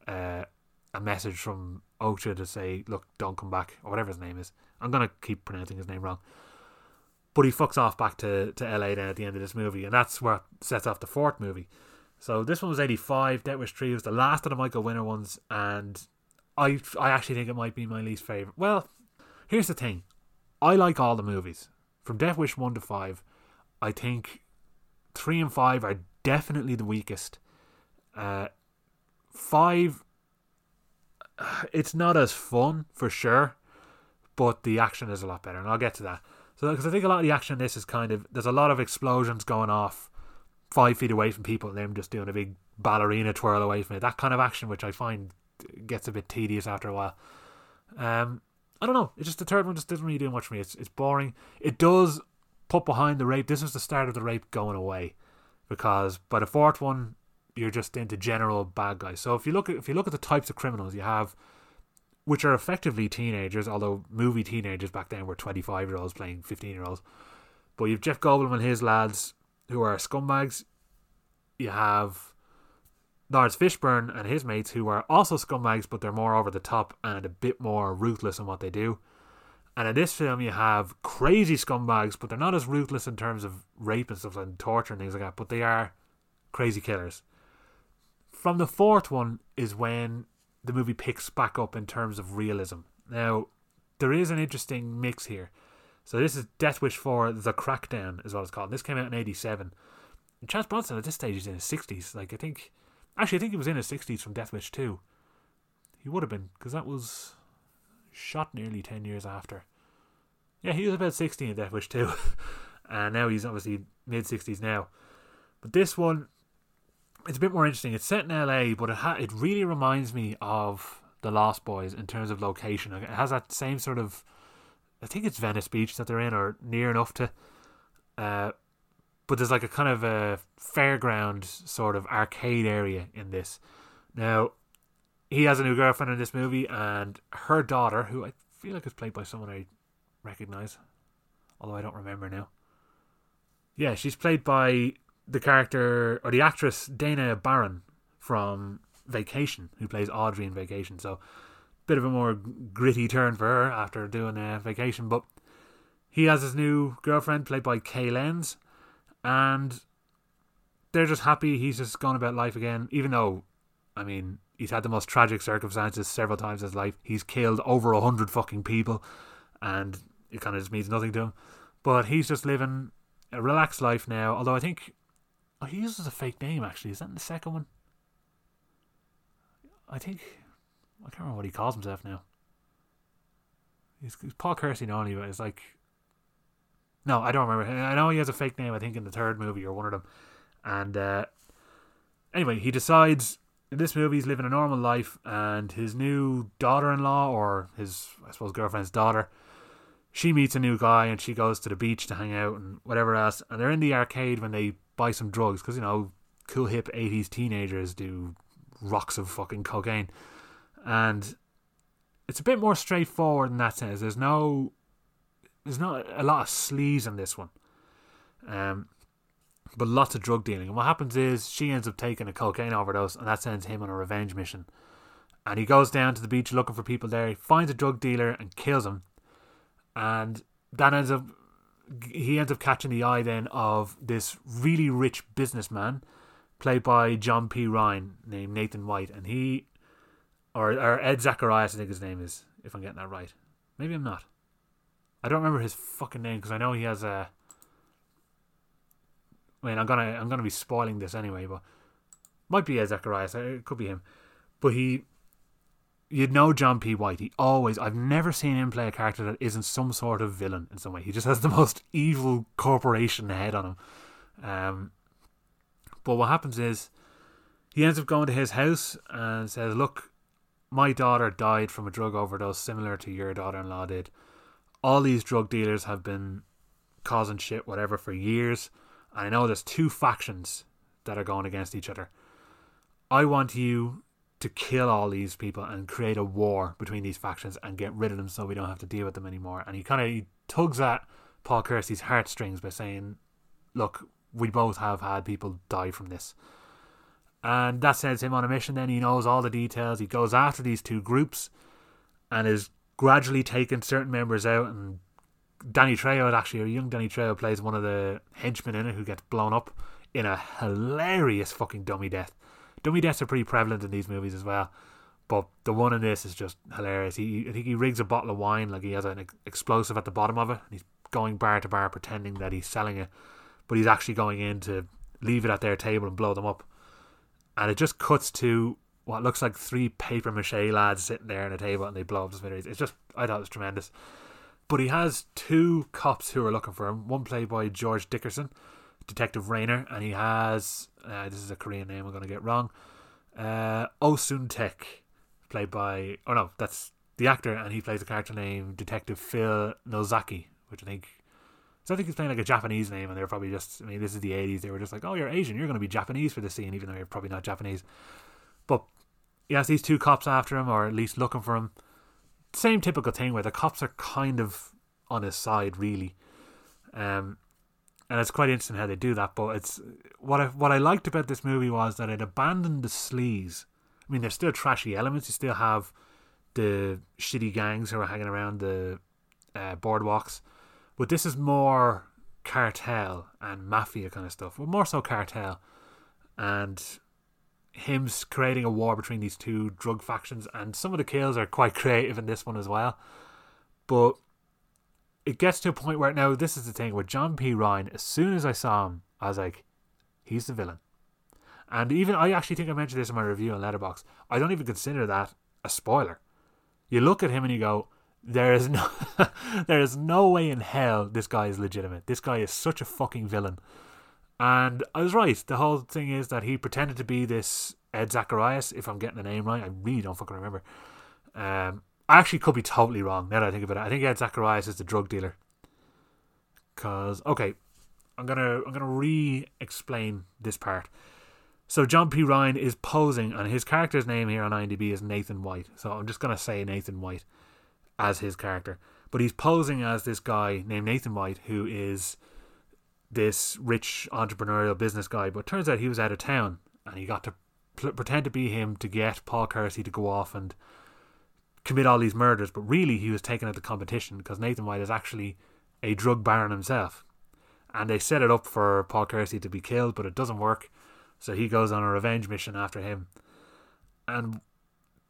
uh, a message from OSHA to say, look, don't come back or whatever his name is. I'm gonna keep pronouncing his name wrong. But he fucks off back to, to LA then at the end of this movie, and that's what sets off the fourth movie. So this one was 85. Death Wish 3 was the last of the Michael Winner ones, and I I actually think it might be my least favourite. Well, here's the thing. I like all the movies. From Death Wish 1 to 5, I think three and five are definitely the weakest. Uh, five, it's not as fun for sure, but the action is a lot better, and I'll get to that. So, because I think a lot of the action in this is kind of there's a lot of explosions going off five feet away from people, and them just doing a big ballerina twirl away from it. That kind of action, which I find gets a bit tedious after a while. Um, I don't know. It's just the third one just doesn't really do much for me. It's it's boring. It does put behind the rape. This is the start of the rape going away, because by the fourth one, you're just into general bad guys. So if you look at if you look at the types of criminals you have, which are effectively teenagers, although movie teenagers back then were 25 year olds playing 15 year olds. But you've Jeff Goldblum and his lads who are scumbags. You have Laurence Fishburne and his mates who are also scumbags, but they're more over the top and a bit more ruthless in what they do. And in this film, you have crazy scumbags, but they're not as ruthless in terms of rape and stuff and torture and things like that, but they are crazy killers. From the fourth one is when the movie picks back up in terms of realism. Now, there is an interesting mix here. So this is Death Wish for The Crackdown is what it's called. This came out in 87. And Charles Bronson at this stage is in his 60s. Like, I think... Actually, I think he was in his 60s from Death Wish 2. He would have been, because that was shot nearly 10 years after. Yeah, he was about 60 in Death Wish 2. and now he's obviously mid 60s now. But this one, it's a bit more interesting. It's set in LA, but it ha- it really reminds me of The Lost Boys in terms of location. It has that same sort of I think it's Venice Beach that they're in, or near enough to. Uh, but there's like a kind of a fairground sort of arcade area in this. Now, he has a new girlfriend in this movie, and her daughter, who I feel like is played by someone I recognize, although I don't remember now. Yeah, she's played by the character or the actress Dana Barron from Vacation, who plays Audrey in Vacation. So bit of a more gritty turn for her after doing a vacation. But he has his new girlfriend, played by Kay Lenz, and they're just happy he's just gone about life again. Even though, I mean, he's had the most tragic circumstances several times in his life. He's killed over a hundred fucking people, and it kind of just means nothing to him. But he's just living a relaxed life now. Although I think oh, he uses a fake name. Actually, is that in the second one? I think I can't remember what he calls himself now. He's, Paul Kersey only, but it's like no, I don't remember. I know he has a fake name. I think in the third movie or one of them. And uh, anyway, he decides in this movie he's living a normal life, and his new daughter-in-law or his I suppose girlfriend's daughter, she meets a new guy and she goes to the beach to hang out and whatever else. And they're in the arcade when they buy some drugs because you know cool hip 80s teenagers do rocks of fucking cocaine and it's a bit more straightforward in that sense. There's no, there's not a lot of sleaze in this one, um, but lots of drug dealing. And what happens is she ends up taking a cocaine overdose, and that sends him on a revenge mission. And he goes down to the beach looking for people there. He finds a drug dealer and kills him, and that ends up he ends up catching the eye then of this really rich businessman played by John P. Ryan named Nathan White, and he or or Ed Zacharias, I think his name is, if I'm getting that right. Maybe I'm not. I don't remember his fucking name because I know he has a. I mean, I'm gonna I'm gonna be spoiling this anyway, but might be Ed Zacharias. It could be him, but he. You'd know John P. White. He always. I've never seen him play a character that isn't some sort of villain in some way. He just has the most evil corporation head on him. Um, but what happens is, he ends up going to his house and says, "Look, my daughter died from a drug overdose similar to your daughter in law did. All these drug dealers have been causing shit, whatever, for years. And I know there's two factions that are going against each other. I want you to kill all these people and create a war between these factions and get rid of them so we don't have to deal with them anymore. And he kind of he tugs at Paul Kersey's heartstrings by saying, Look, we both have had people die from this and that sends him on a mission. Then he knows all the details. He goes after these two groups, and is gradually taking certain members out. And Danny Trejo, actually, a young Danny Trejo, plays one of the henchmen in it who gets blown up in a hilarious fucking dummy death. Dummy deaths are pretty prevalent in these movies as well, but the one in this is just hilarious. He, I think he rigs a bottle of wine like he has an explosive at the bottom of it, and he's going bar to bar pretending that he's selling it, but he's actually going in to leave it at their table and blow them up and it just cuts to what looks like three paper mache lads sitting there on a table and they blow up the smithereens. It's just I thought it was tremendous. But he has two cops who are looking for him. One played by George Dickerson, Detective Rayner, and he has uh, this is a Korean name I'm going to get wrong. Uh, Soon-Tek, played by oh no, that's the actor, and he plays a character named Detective Phil Nozaki, which I think So I think he's playing like a Japanese name, and they're probably just. I mean, this is the '80s. They were just like, "Oh, you're Asian. You're going to be Japanese for the scene, even though you're probably not Japanese." But he has these two cops after him, or at least looking for him. Same typical thing where the cops are kind of on his side, really. Um, and it's quite interesting how they do that. But it's what I what I liked about this movie was that it abandoned the sleaze. I mean, there's still trashy elements. You still have the shitty gangs who are hanging around the uh, boardwalks, but this is more cartel and mafia kind of stuff. Well, more so cartel, and him creating a war between these two drug factions. And some of the kills are quite creative in this one as well. But it gets to a point where now this is the thing with John P. Ryan. As soon as I saw him, I was like, he's the villain. And even I actually think I mentioned this in my review on Letterboxd. I don't even consider that a spoiler. You look at him and you go, there is no, there is no way in hell this guy is legitimate. This guy is such a fucking villain. And I was right. The whole thing is that he pretended to be this Ed Zacharias, if I'm getting the name right. I really don't fucking remember. Um, I actually could be totally wrong now that I think about it. I think Ed Zacharias is the drug dealer. Cause okay, I'm gonna I'm gonna re-explain this part. So John P. Ryan is posing, and his character's name here on IMDb is Nathan White. So I'm just gonna say Nathan White as his character, but he's posing as this guy named Nathan White, who is this rich entrepreneurial business guy. But turns out he was out of town, and he got to pl- pretend to be him to get Paul Kersey to go off and commit all these murders, but really he was taken at the competition because Nathan White is actually a drug baron himself. And they set it up for Paul Kersey to be killed, but it doesn't work. So he goes on a revenge mission after him. And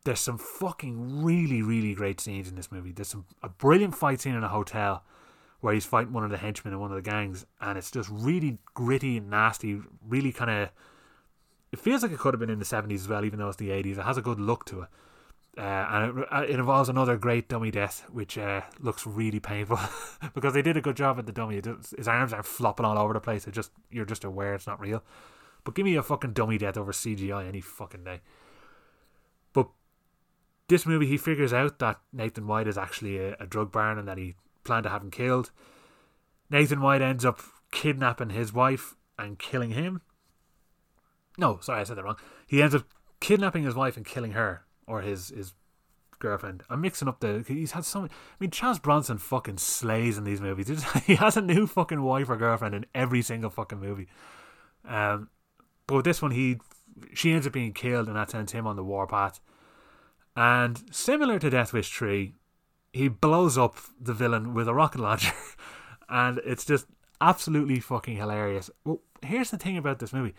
there's some fucking really, really great scenes in this movie. There's some a brilliant fight scene in a hotel where he's fighting one of the henchmen in one of the gangs, and it's just really gritty and nasty, really kind of. It feels like it could have been in the 70s as well, even though it's the 80s. It has a good look to it. Uh, and it, uh, it, involves another great dummy death, which uh, looks really painful because they did a good job at the dummy. his arms are flopping all over the place. It just you're just aware it's not real. But give me a fucking dummy death over CGI any fucking day. But this movie, he figures out that Nathan White is actually a, a drug baron and that he planned to have him killed. Nathan White ends up kidnapping his wife and killing him. No, sorry, I said that wrong. He ends up kidnapping his wife and killing her or his his girlfriend. I'm mixing up the. He's had so many. I mean, Charles Bronson fucking slays in these movies. he has a new fucking wife or girlfriend in every single fucking movie. Um, but this one, he she ends up being killed, and that sends him on the warpath. And similar to Death Wish 3, he blows up the villain with a rocket launcher, and it's just absolutely fucking hilarious. Well, here's the thing about this movie: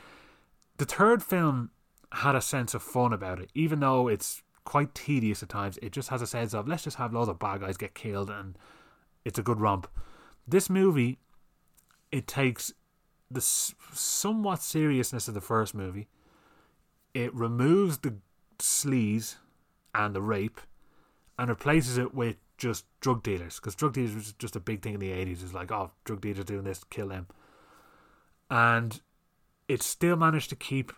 the third film had a sense of fun about it, even though it's quite tedious at times. It just has a sense of let's just have loads of bad guys get killed and it's a good romp. This movie, it takes the somewhat seriousness of the first movie. It removes the sleaze and the rape, and replaces it with just drug dealers because drug dealers was just a big thing in the eighties. It's like, oh, drug dealers doing this, kill them, and it still managed to keep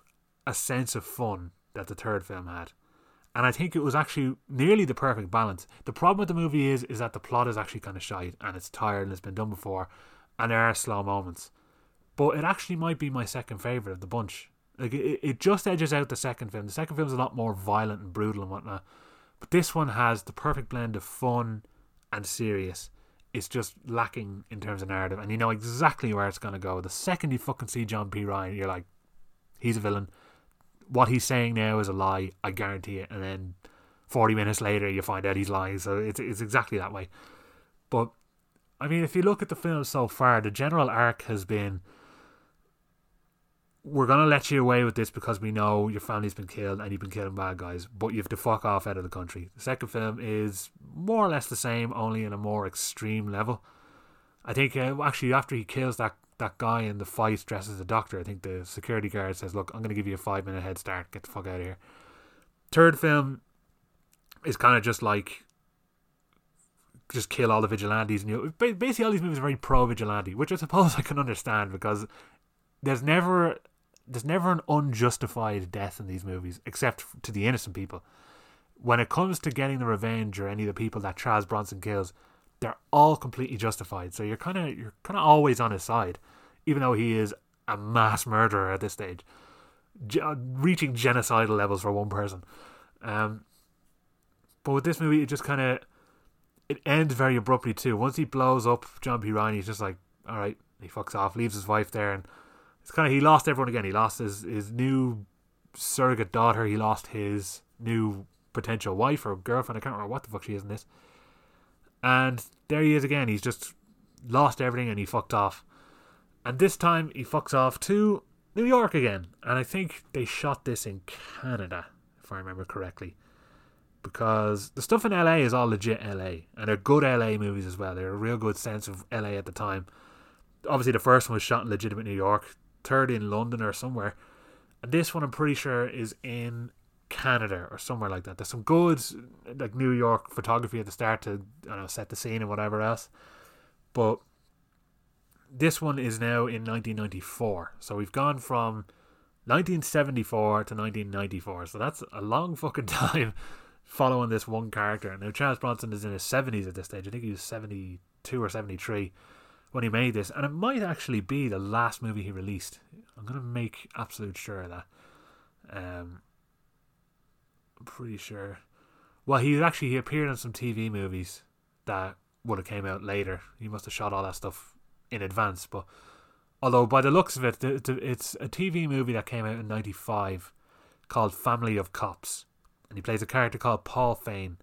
a sense of fun that the third film had. And I think it was actually nearly the perfect balance. The problem with the movie is is that the plot is actually kind of shite and it's tired and it's been done before, and there are slow moments. But it actually might be my second favorite of the bunch. Like it, it just edges out the second film. The second film is a lot more violent and brutal and whatnot, but this one has the perfect blend of fun and serious. It's just lacking in terms of narrative, and you know exactly where it's gonna go. The second you fucking see John P. Ryan, you're like, he's a villain what he's saying now is a lie. I guarantee it. And then forty minutes later, you find out he's lying. So it's it's exactly that way. But I mean, if you look at the film so far, the general arc has been we're gonna let you away with this because we know your family's been killed and you've been killing bad guys, but you have to fuck off out of the country. The second film is more or less the same, only in a more extreme level. I think uh, actually after he kills that that guy in the fight dressed as a doctor. I think the security guard says, "Look, I'm going to give you a five minute head start. Get the fuck out of here." Third film is kind of just like just kill all the vigilantes, and you basically all these movies are very pro vigilante, which I suppose I can understand because there's never there's never an unjustified death in these movies except to the innocent people. When it comes to getting the revenge or any of the people that Charles Bronson kills, they're all completely justified. So you're kind of you're kind of always on his side, even though he is a mass murderer at this stage, Ge- uh, reaching genocidal levels for one person. Um, but with this movie, it just kind of it ends very abruptly too. Once he blows up John P. Ryan, he's just like, all right, he fucks off, leaves his wife there, and it's kind of he lost everyone again. He lost his his new surrogate daughter. He lost his new potential wife or girlfriend. I can't remember what the fuck she is in this. And there he is again. He's just lost everything and he fucked off. And this time he fucks off to New York again. And I think they shot this in Canada, if I remember correctly. Because the stuff in LA is all legit LA. And they're good LA movies as well. They're a real good sense of LA at the time. Obviously, the first one was shot in legitimate New York, third in London or somewhere. And this one, I'm pretty sure, is in Canada or somewhere like that. There's some good like New York photography at the start to I know set the scene and whatever else. But this one is now in 1994. So we've gone from 1974 to 1994. So that's a long fucking time following this one character. Now Charles Bronson is in his 70s at this stage. I think he was 72 or 73 when he made this, and it might actually be the last movie he released. I'm gonna make absolute sure of that. Um, I'm pretty sure. Well, he actually he appeared in some TV movies that would have came out later. He must have shot all that stuff in advance. But although by the looks of it, it's a TV movie that came out in '95 called Family of Cops, and he plays a character called Paul Fein.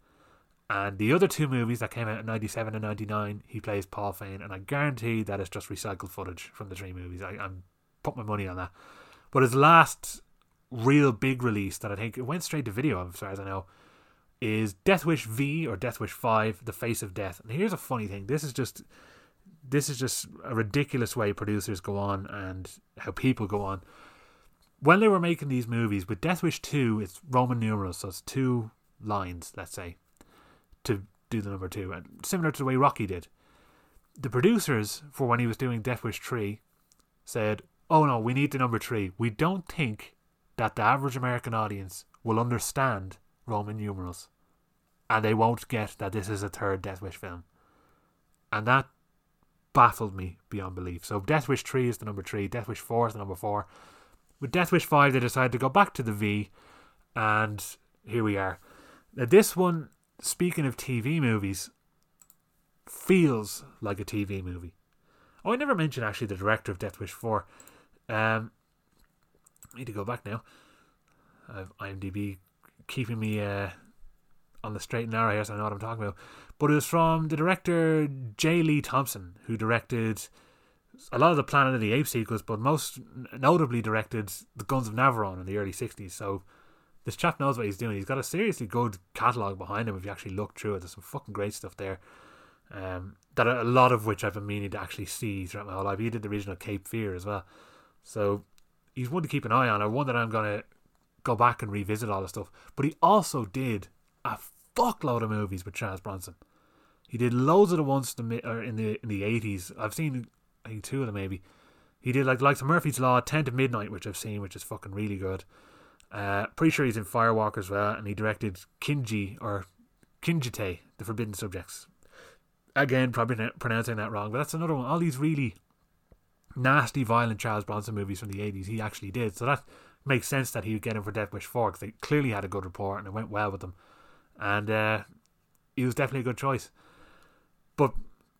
And the other two movies that came out in '97 and '99, he plays Paul Fein, and I guarantee that it's just recycled footage from the three movies. I, I'm put my money on that. But his last real big release that I think it went straight to video, as far as I know, is Death Wish V or Death Wish Five: The Face of Death. And here's a funny thing: this is just this is just a ridiculous way producers go on and how people go on. When they were making these movies, with Death Wish 2, it's Roman numerals, so it's two lines, let's say, to do the number two, and similar to the way Rocky did. The producers, for when he was doing Death Wish 3, said, Oh no, we need the number three. We don't think that the average American audience will understand Roman numerals and they won't get that this is a third Death Wish film. And that baffled me beyond belief. So Death Wish 3 is the number 3, Death Wish 4 is the number 4. With Death Wish 5, they decided to go back to the V, and here we are. Now, this one, speaking of TV movies, feels like a TV movie. Oh, I never mentioned actually the director of Death Wish 4. Um, I need to go back now. I've IMDb keeping me uh, on the straight and narrow here, so I know what I'm talking about. But it was from the director J. Lee Thompson, who directed a lot of the Planet of the Apes sequels, but most notably directed The Guns of Navarone in the early 60s. So this chap knows what he's doing. He's got a seriously good catalogue behind him if you actually look through it. There's some fucking great stuff there. Um, that a lot of which I've been meaning to actually see throughout my whole life. He did the original Cape Fear as well. So he's one to keep an eye on, or one that I'm gonna go back and revisit all the stuff. But he also did a fuckload of movies with Charles Bronson. He did loads of the ones in the in the eighties. I've seen I think two of them maybe. He did like like Murphy's Law, Ten to Midnight, which I've seen, which is fucking really good. Uh, pretty sure he's in Firewalker as well, and he directed Kinji or Kinjite, The Forbidden Subjects. Again, probably pronouncing that wrong, but that's another one. All these really nasty, violent Charles Bronson movies from the 80s he actually did. So that makes sense that he would get him for Death Wish 4 because they clearly had a good rapport and it went well with them. And uh, he was definitely a good choice. But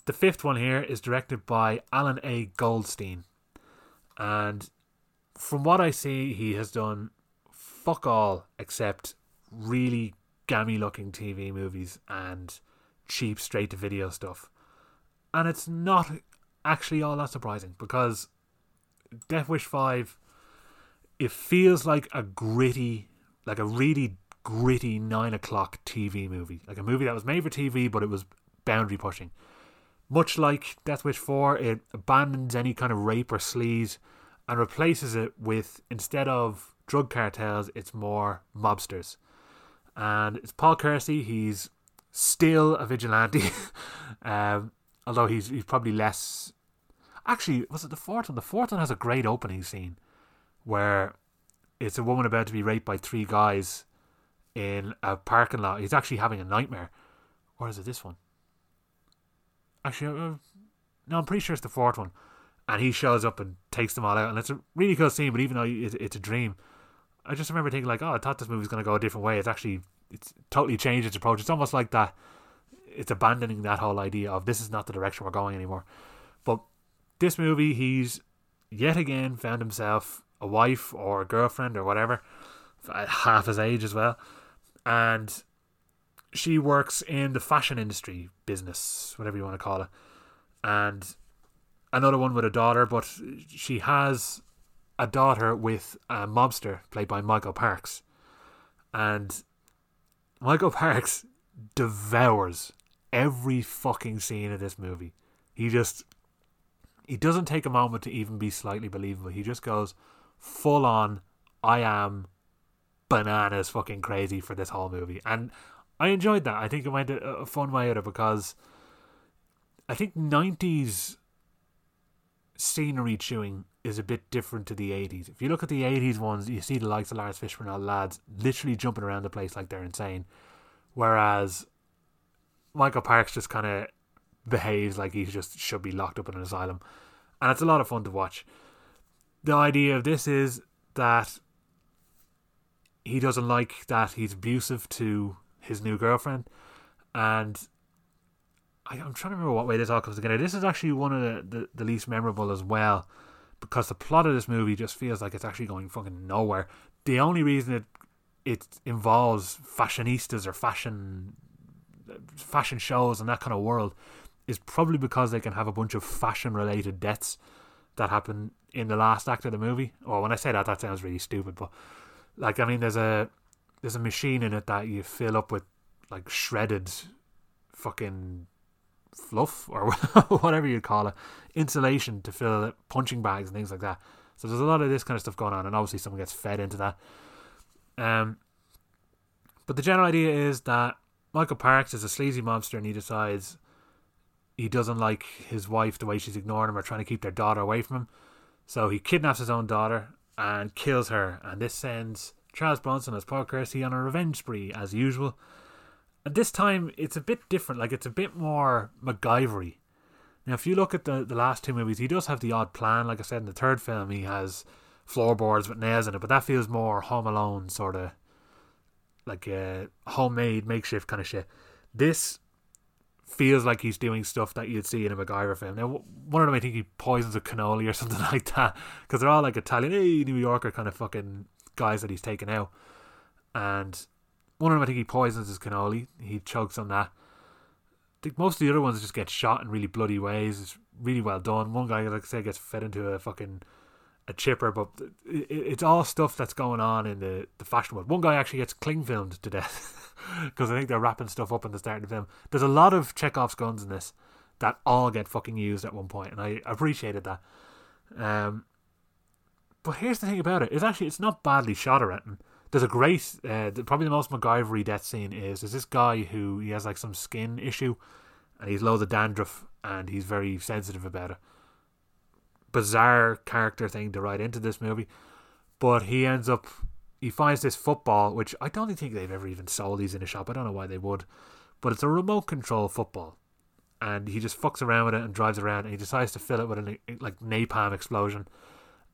the fifth one here is directed by Allan A. Goldstein. And from what I see, he has done fuck all except really gammy looking TV movies and cheap straight to video stuff. And it's not actually all that surprising because Death Wish 5 it feels like a gritty like a really gritty nine o'clock TV movie. Like a movie that was made for TV but it was boundary pushing. Much like Death Wish 4, it abandons any kind of rape or sleaze and replaces it with instead of drug cartels, it's more mobsters. And it's Paul Kersey, he's still a vigilante. um, although he's he's probably less Actually, was it the fourth one? The fourth one has a great opening scene where it's a woman about to be raped by three guys in a parking lot. He's actually having a nightmare. Or is it this one? Actually, uh, no, I'm pretty sure it's the fourth one. And he shows up and takes them all out, and it's a really cool scene. But even though it's a dream, I just remember thinking like, oh, I thought this movie was going to go a different way. It's actually it's totally changed its approach. It's almost like that. It's abandoning that whole idea of this is not the direction we're going anymore. But this movie, he's yet again found himself a wife or a girlfriend or whatever, half his age as well, and she works in the fashion industry business, whatever you want to call it, and another one with a daughter, but she has a daughter with a mobster played by Michael Parks, and Michael Parks devours every fucking scene of this movie. He just he doesn't take a moment to even be slightly believable. He just goes full on. I am bananas fucking crazy for this whole movie, and I enjoyed that. I think it went a, a fun way out of it because I think nineties scenery chewing is a bit different to the 80s. If you look at the 80s ones, you see the likes of Laurence Fishburne and all lads literally jumping around the place like they're insane. Whereas Michael Parks just kind of behaves like he just should be locked up in an asylum. And it's a lot of fun to watch. The idea of this is that he doesn't like that he's abusive to his new girlfriend. And I, am trying to remember what way this all comes together. This is actually one of the, the, the least memorable as well because the plot of this movie just feels like it's actually going fucking nowhere. The only reason it it involves fashionistas or fashion fashion shows and that kind of world is probably because they can have a bunch of fashion related deaths that happen in the last act of the movie. Or when I say that, that sounds really stupid, but like I mean, there's a there's a machine in it that you fill up with like shredded fucking fluff or whatever you call it, insulation to fill punching bags and things like that. So there's a lot of this kind of stuff going on, and obviously someone gets fed into that. Um, but the general idea is that Michael Parks is a sleazy monster, and he decides he doesn't like his wife the way she's ignoring him or trying to keep their daughter away from him. So he kidnaps his own daughter and kills her, and this sends Charles Bronson as Paul Kersey on a revenge spree as usual. And this time it's a bit different, like it's a bit more MacGyvery. Now, if you look at the, the last two movies, he does have the odd plan. Like I said in the third film, he has floorboards with nails in it, but that feels more Home Alone sort of like a homemade makeshift kind of shit. This feels like he's doing stuff that you'd see in a MacGyver film. Now, one of them I think he poisons a cannoli or something like that because they're all like Italian, hey, New Yorker kind of fucking guys that he's taken out. And one of them, I think he poisons his cannoli. He chokes on that. I think most of the other ones just get shot in really bloody ways. It's really well done. One guy, like I say, gets fed into a fucking a chipper, but it, it's all stuff that's going on in the, the fashion world. One guy actually gets cling filmed to death because I think they're wrapping stuff up in the start of the film. There's a lot of Chekhov's guns in this that all get fucking used at one point, and I appreciated that. Um, but here's the thing about it: it's actually it's not badly shot or anything there's a great, uh, probably the most MacGyvery death scene is there's this guy who he has like some skin issue, and he's loads of dandruff, and he's very sensitive about it. Bizarre character thing to write into this movie, but he ends up he finds this football, which I don't think they've ever even sold these in a shop. I don't know why they would, but it's a remote control football, and he just fucks around with it and drives around, and he decides to fill it with a like napalm explosion,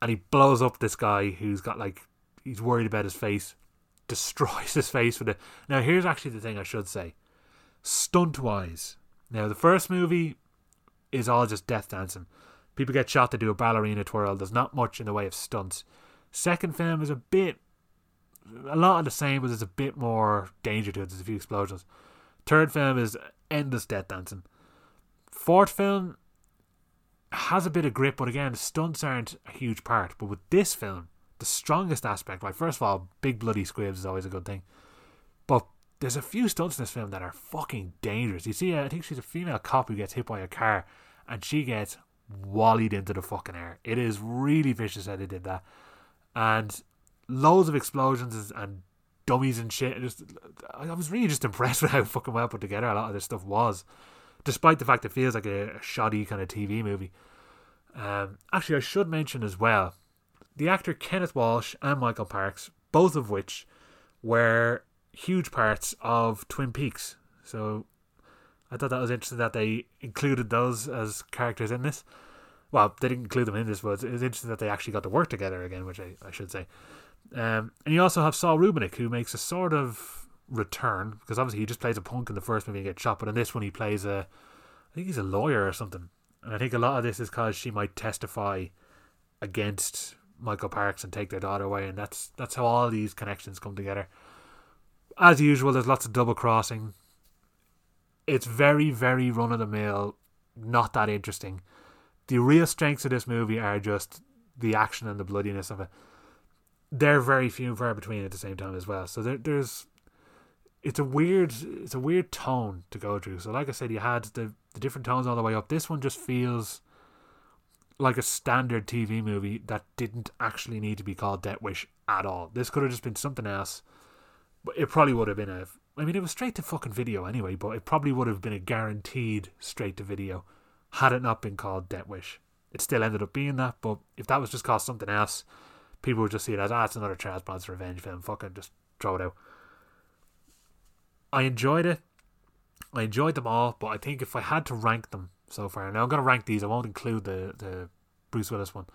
and he blows up this guy who's got like he's worried about his face, destroys his face with it. Now, here's actually the thing I should say stunt wise. Now, the first movie is all just death dancing. People get shot to do a ballerina twirl. There's not much in the way of stunts. Second film is a bit, a lot of the same, but there's a bit more danger to it. There's a few explosions. Third film is endless death dancing. Fourth film has a bit of grip, but again, stunts aren't a huge part. But with this film, the strongest aspect, right? First of all, big bloody squibs is always a good thing. But there's a few stunts in this film that are fucking dangerous. You see, I think she's a female cop who gets hit by a car and she gets wallied into the fucking air. It is really vicious how they did that. And loads of explosions and dummies and shit. Just, I was really just impressed with how fucking well put together a lot of this stuff was. Despite the fact it feels like a, a shoddy kind of TV movie. Um, actually, I should mention as well the actor Kenneth Welsh and Michael Parks, both of which were huge parts of Twin Peaks. So I thought that was interesting that they included those as characters in this. Well, they didn't include them in this, but it was interesting that they actually got to work together again, which I, I should say. Um, and you also have Saul Rubinek, who makes a sort of return because obviously he just plays a punk in the first movie and gets shot, but in this one he plays a, I think he's a lawyer or something. And I think a lot of this is because she might testify against Michael Parks and take their daughter away, and that's that's how all these connections come together. As usual, there's lots of double crossing. It's very, very run of the mill, not that interesting. The real strengths of this movie are just the action and the bloodiness of it. They're very few and far between at the same time as well. So there, there's it's a weird it's a weird tone to go through. So like I said, you had the the different tones all the way up. This one just feels like a standard TV movie that didn't actually need to be called Death Wish at all. This could have just been something else. But it probably would have been a I mean it was straight to fucking video anyway, but it probably would have been a guaranteed straight to video had it not been called Death Wish. It still ended up being that, but if that was just called something else, people would just see it as ah, it's another Charles Bronson revenge film. Fucking just throw it out. I enjoyed it. I enjoyed them all, but I think if I had to rank them so far, now I'm going to rank these. I won't include the the Bruce Willis one,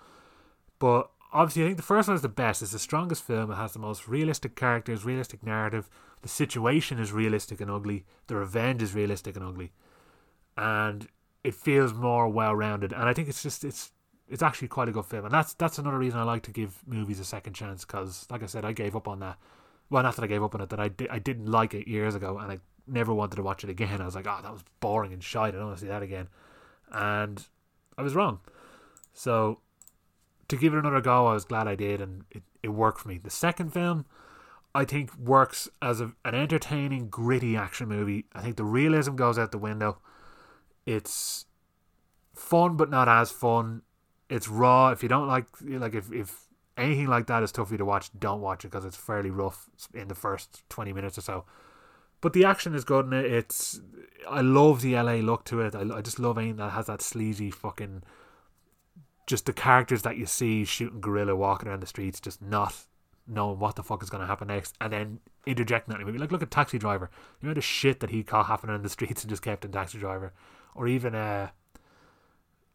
but obviously I think the first one is the best. It's the strongest film. It has the most realistic characters, realistic narrative. The situation is realistic and ugly. The revenge is realistic and ugly, and it feels more well rounded. And I think it's just it's it's actually quite a good film, and that's that's another reason I like to give movies a second chance. Because like I said, I gave up on that well, not that I gave up on it, that I, di- I didn't like it years ago and I never wanted to watch it again. I was like, oh, that was boring and shite. I don't want to see that again. And I was wrong. So to give it another go, I was glad I did and it, it worked for me. The second film, I think, works as a, an entertaining, gritty action movie. I think the realism goes out the window. It's fun, but not as fun. It's raw. If you don't like, like if, if anything like that is tough for you to watch, don't watch it because it's fairly rough in the first 20 minutes or so. But the action is good in it. It's I love the LA look to it. I, I just love anything that has that sleazy fucking just the characters that you see shooting guerrilla walking around the streets just not knowing what the fuck is going to happen next and then interjecting that movie. Like look at Taxi Driver. You know the shit that he caught happening in the streets and just kept in Taxi Driver. Or even uh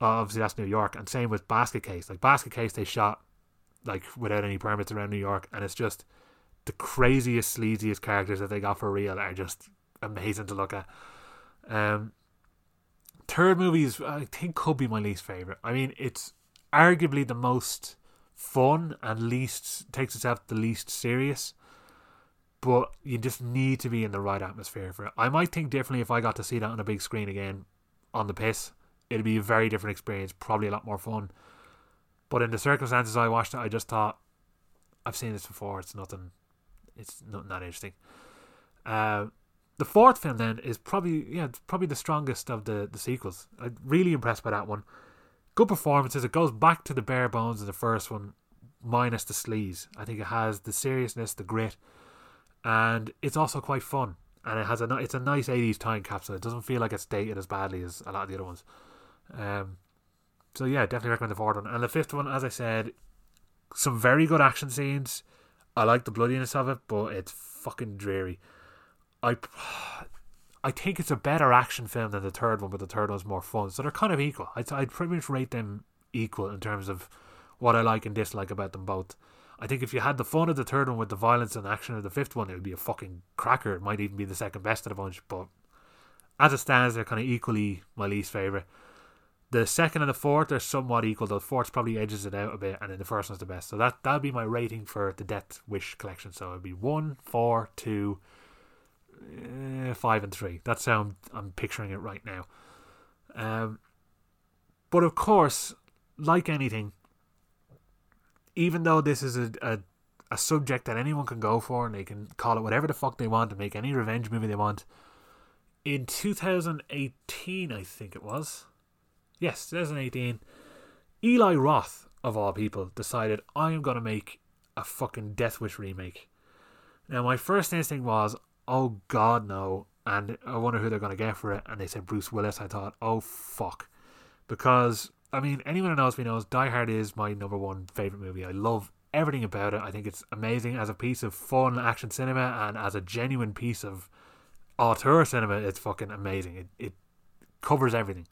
obviously that's New York and same with Basket Case. Like Basket Case they shot like without any permits around New York, and it's just the craziest, sleaziest characters that they got for real are just amazing to look at. Um, third movies I think could be my least favorite. I mean, it's arguably the most fun and least takes itself the least serious. But you just need to be in the right atmosphere for it. I might think differently if I got to see that on a big screen again on the piss. It'd be a very different experience, probably a lot more fun. But in the circumstances I watched it, I just thought, I've seen this before. It's nothing. It's nothing that interesting. Uh, the fourth film then is probably yeah probably the strongest of the the sequels. I'm really impressed by that one. Good performances. It goes back to the bare bones of the first one, minus the sleaze. I think it has the seriousness, the grit, and it's also quite fun. And it has a it's a nice eighties time capsule. It doesn't feel like it's dated as badly as a lot of the other ones. Um, so yeah, definitely recommend the fourth one. And the fifth one, as I said, some very good action scenes. I like the bloodiness of it, but it's fucking dreary. I I think it's a better action film than the third one, but the third one's more fun. So they're kind of equal. I'd, I'd pretty much rate them equal in terms of what I like and dislike about them both. I think if you had the fun of the third one with the violence and action of the fifth one, it would be a fucking cracker. It might even be the second best of the bunch, but as it stands, they're kind of equally my least favourite. The second and the fourth are somewhat equal. Though the fourth probably edges it out a bit, and then the first one's the best. So that that'll be my rating for the Death Wish collection. So it'd be one, four, two, uh, five, and three. That's how I'm, I'm picturing it right now. Um, but of course, like anything, even though this is a, a a subject that anyone can go for and they can call it whatever the fuck they want and make any revenge movie they want. In 2018, I think it was, yes, 2018, Eli Roth, of all people, decided I am going to make a fucking Death Wish remake. Now, my first instinct was, oh god, no. And I wonder who they're going to get for it. And they said Bruce Willis. I thought, oh fuck. Because, I mean, anyone who knows me knows Die Hard is my number one favourite movie. I love everything about it. I think it's amazing as a piece of fun action cinema and as a genuine piece of auteur cinema, it's fucking amazing. It it covers everything.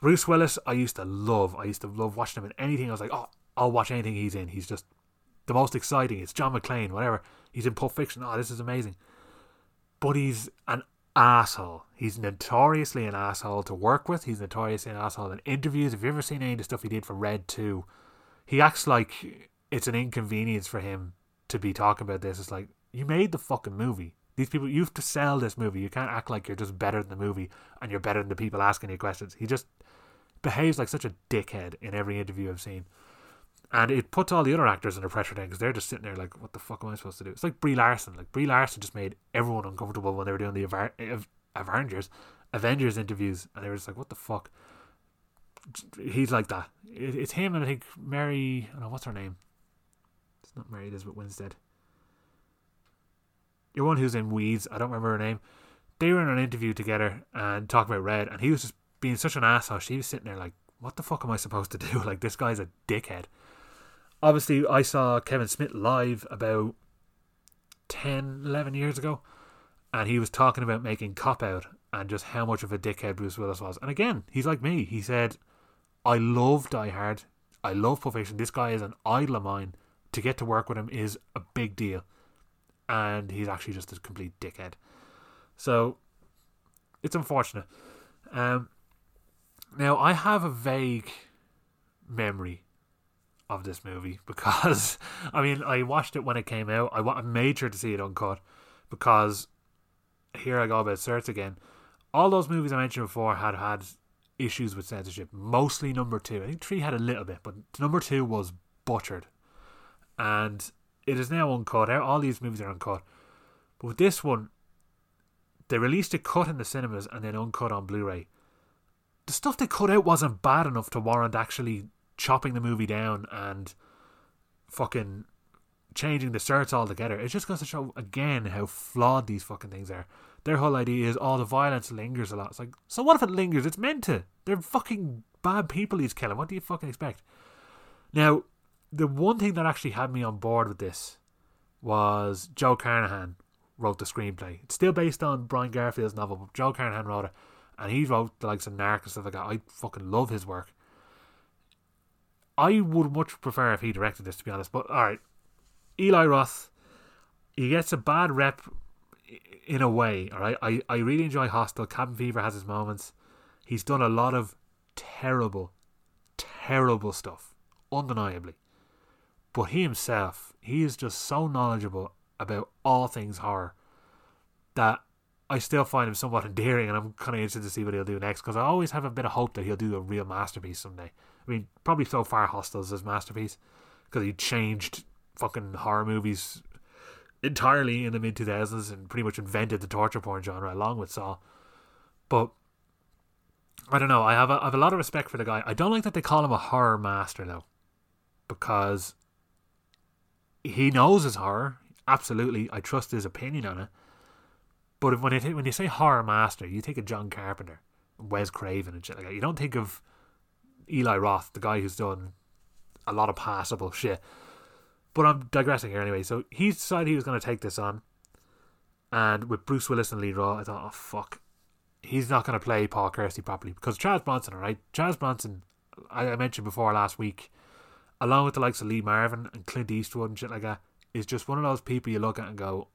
Bruce Willis, I used to love. I used to love watching him in anything. I was like, oh, I'll watch anything he's in. He's just the most exciting. It's John McClane, whatever. He's in Pulp Fiction. Oh, this is amazing. But he's an asshole. He's notoriously an asshole to work with. He's notoriously an asshole in interviews. If you've ever seen any of the stuff he did for Red 2, he acts like it's an inconvenience for him to be talking about this. It's like, you made the fucking movie. These people, you have to sell this movie. You can't act like you're just better than the movie and you're better than the people asking you questions. He just behaves like such a dickhead in every interview I've seen. And it puts all the other actors under pressure then because they're just sitting there like, what the fuck am I supposed to do? It's like Brie Larson. Like, Brie Larson just made everyone uncomfortable when they were doing the Avengers, Avengers interviews. And they were just like, what the fuck? He's like that. it's him and I think Mary, I don't know, what's her name? It's not Mary it is Elizabeth Winstead. Your one who's in Weeds, I don't remember her name. They were in an interview together and talking about Red, and he was just being such an asshole. She was sitting there like, what the fuck am I supposed to do? Like, this guy's a dickhead. Obviously, I saw Kevin Smith live about 10, 11 years ago, and he was talking about making Cop Out and just how much of a dickhead Bruce Willis was. And again, he's like me. He said, I love Die Hard. I love Pulp Fiction. This guy is an idol of mine. To get to work with him is a big deal. And he's actually just a complete dickhead. So, it's unfortunate. Um, now, I have a vague memory of this movie because, I mean, I watched it when it came out. I want made sure to see it uncut because here I go about certs again. All those movies I mentioned before had had issues with censorship. Mostly number two. I think three had a little bit, but number two was butchered, and it is now uncut. All these movies are uncut, but with this one, they released a cut in the cinemas and then uncut on Blu-ray the stuff they cut out wasn't bad enough to warrant actually chopping the movie down and fucking changing the certs altogether. It just goes to show again how flawed these fucking things are. Their whole idea is all oh, the violence lingers a lot. It's like, so what if it lingers? It's meant to. They're fucking bad people he's killing. What do you fucking expect? Now, the one thing that actually had me on board with this was Joe Carnahan wrote the screenplay. It's still based on Brian Garfield's novel, but Joe Carnahan wrote it and he wrote the likes of Narc and stuff like that. I fucking love his work. I would much prefer if he directed this, to be honest. But all right, Eli Roth, he gets a bad rep in a way. All right, I I really enjoy Hostel. Cabin Fever has his moments. He's done a lot of terrible, terrible stuff, undeniably. But he himself, he is just so knowledgeable about all things horror that I still find him somewhat endearing, and I'm kind of interested to see what he'll do next because I always have a bit of hope that he'll do a real masterpiece someday. I mean, probably so far Hostel's his masterpiece because he changed fucking horror movies entirely in the mid 2000s and pretty much invented the torture porn genre along with Saw. But I don't know. I have a, I have a lot of respect for the guy. I don't like that they call him a horror master though, because he knows his horror. Absolutely, I trust his opinion on it but when it, when you say horror master, you think of John Carpenter, Wes Craven, and shit like that. You don't think of Eli Roth, the guy who's done a lot of passable shit. But I'm digressing here anyway. So he decided he was going to take this on, and with Bruce Willis and Eli Roth, I thought, oh fuck, he's not going to play Paul Kersey properly because Charles Bronson, right? Charles Bronson, I, I mentioned before last week, along with the likes of Lee Marvin and Clint Eastwood and shit like that, is just one of those people you look at and go,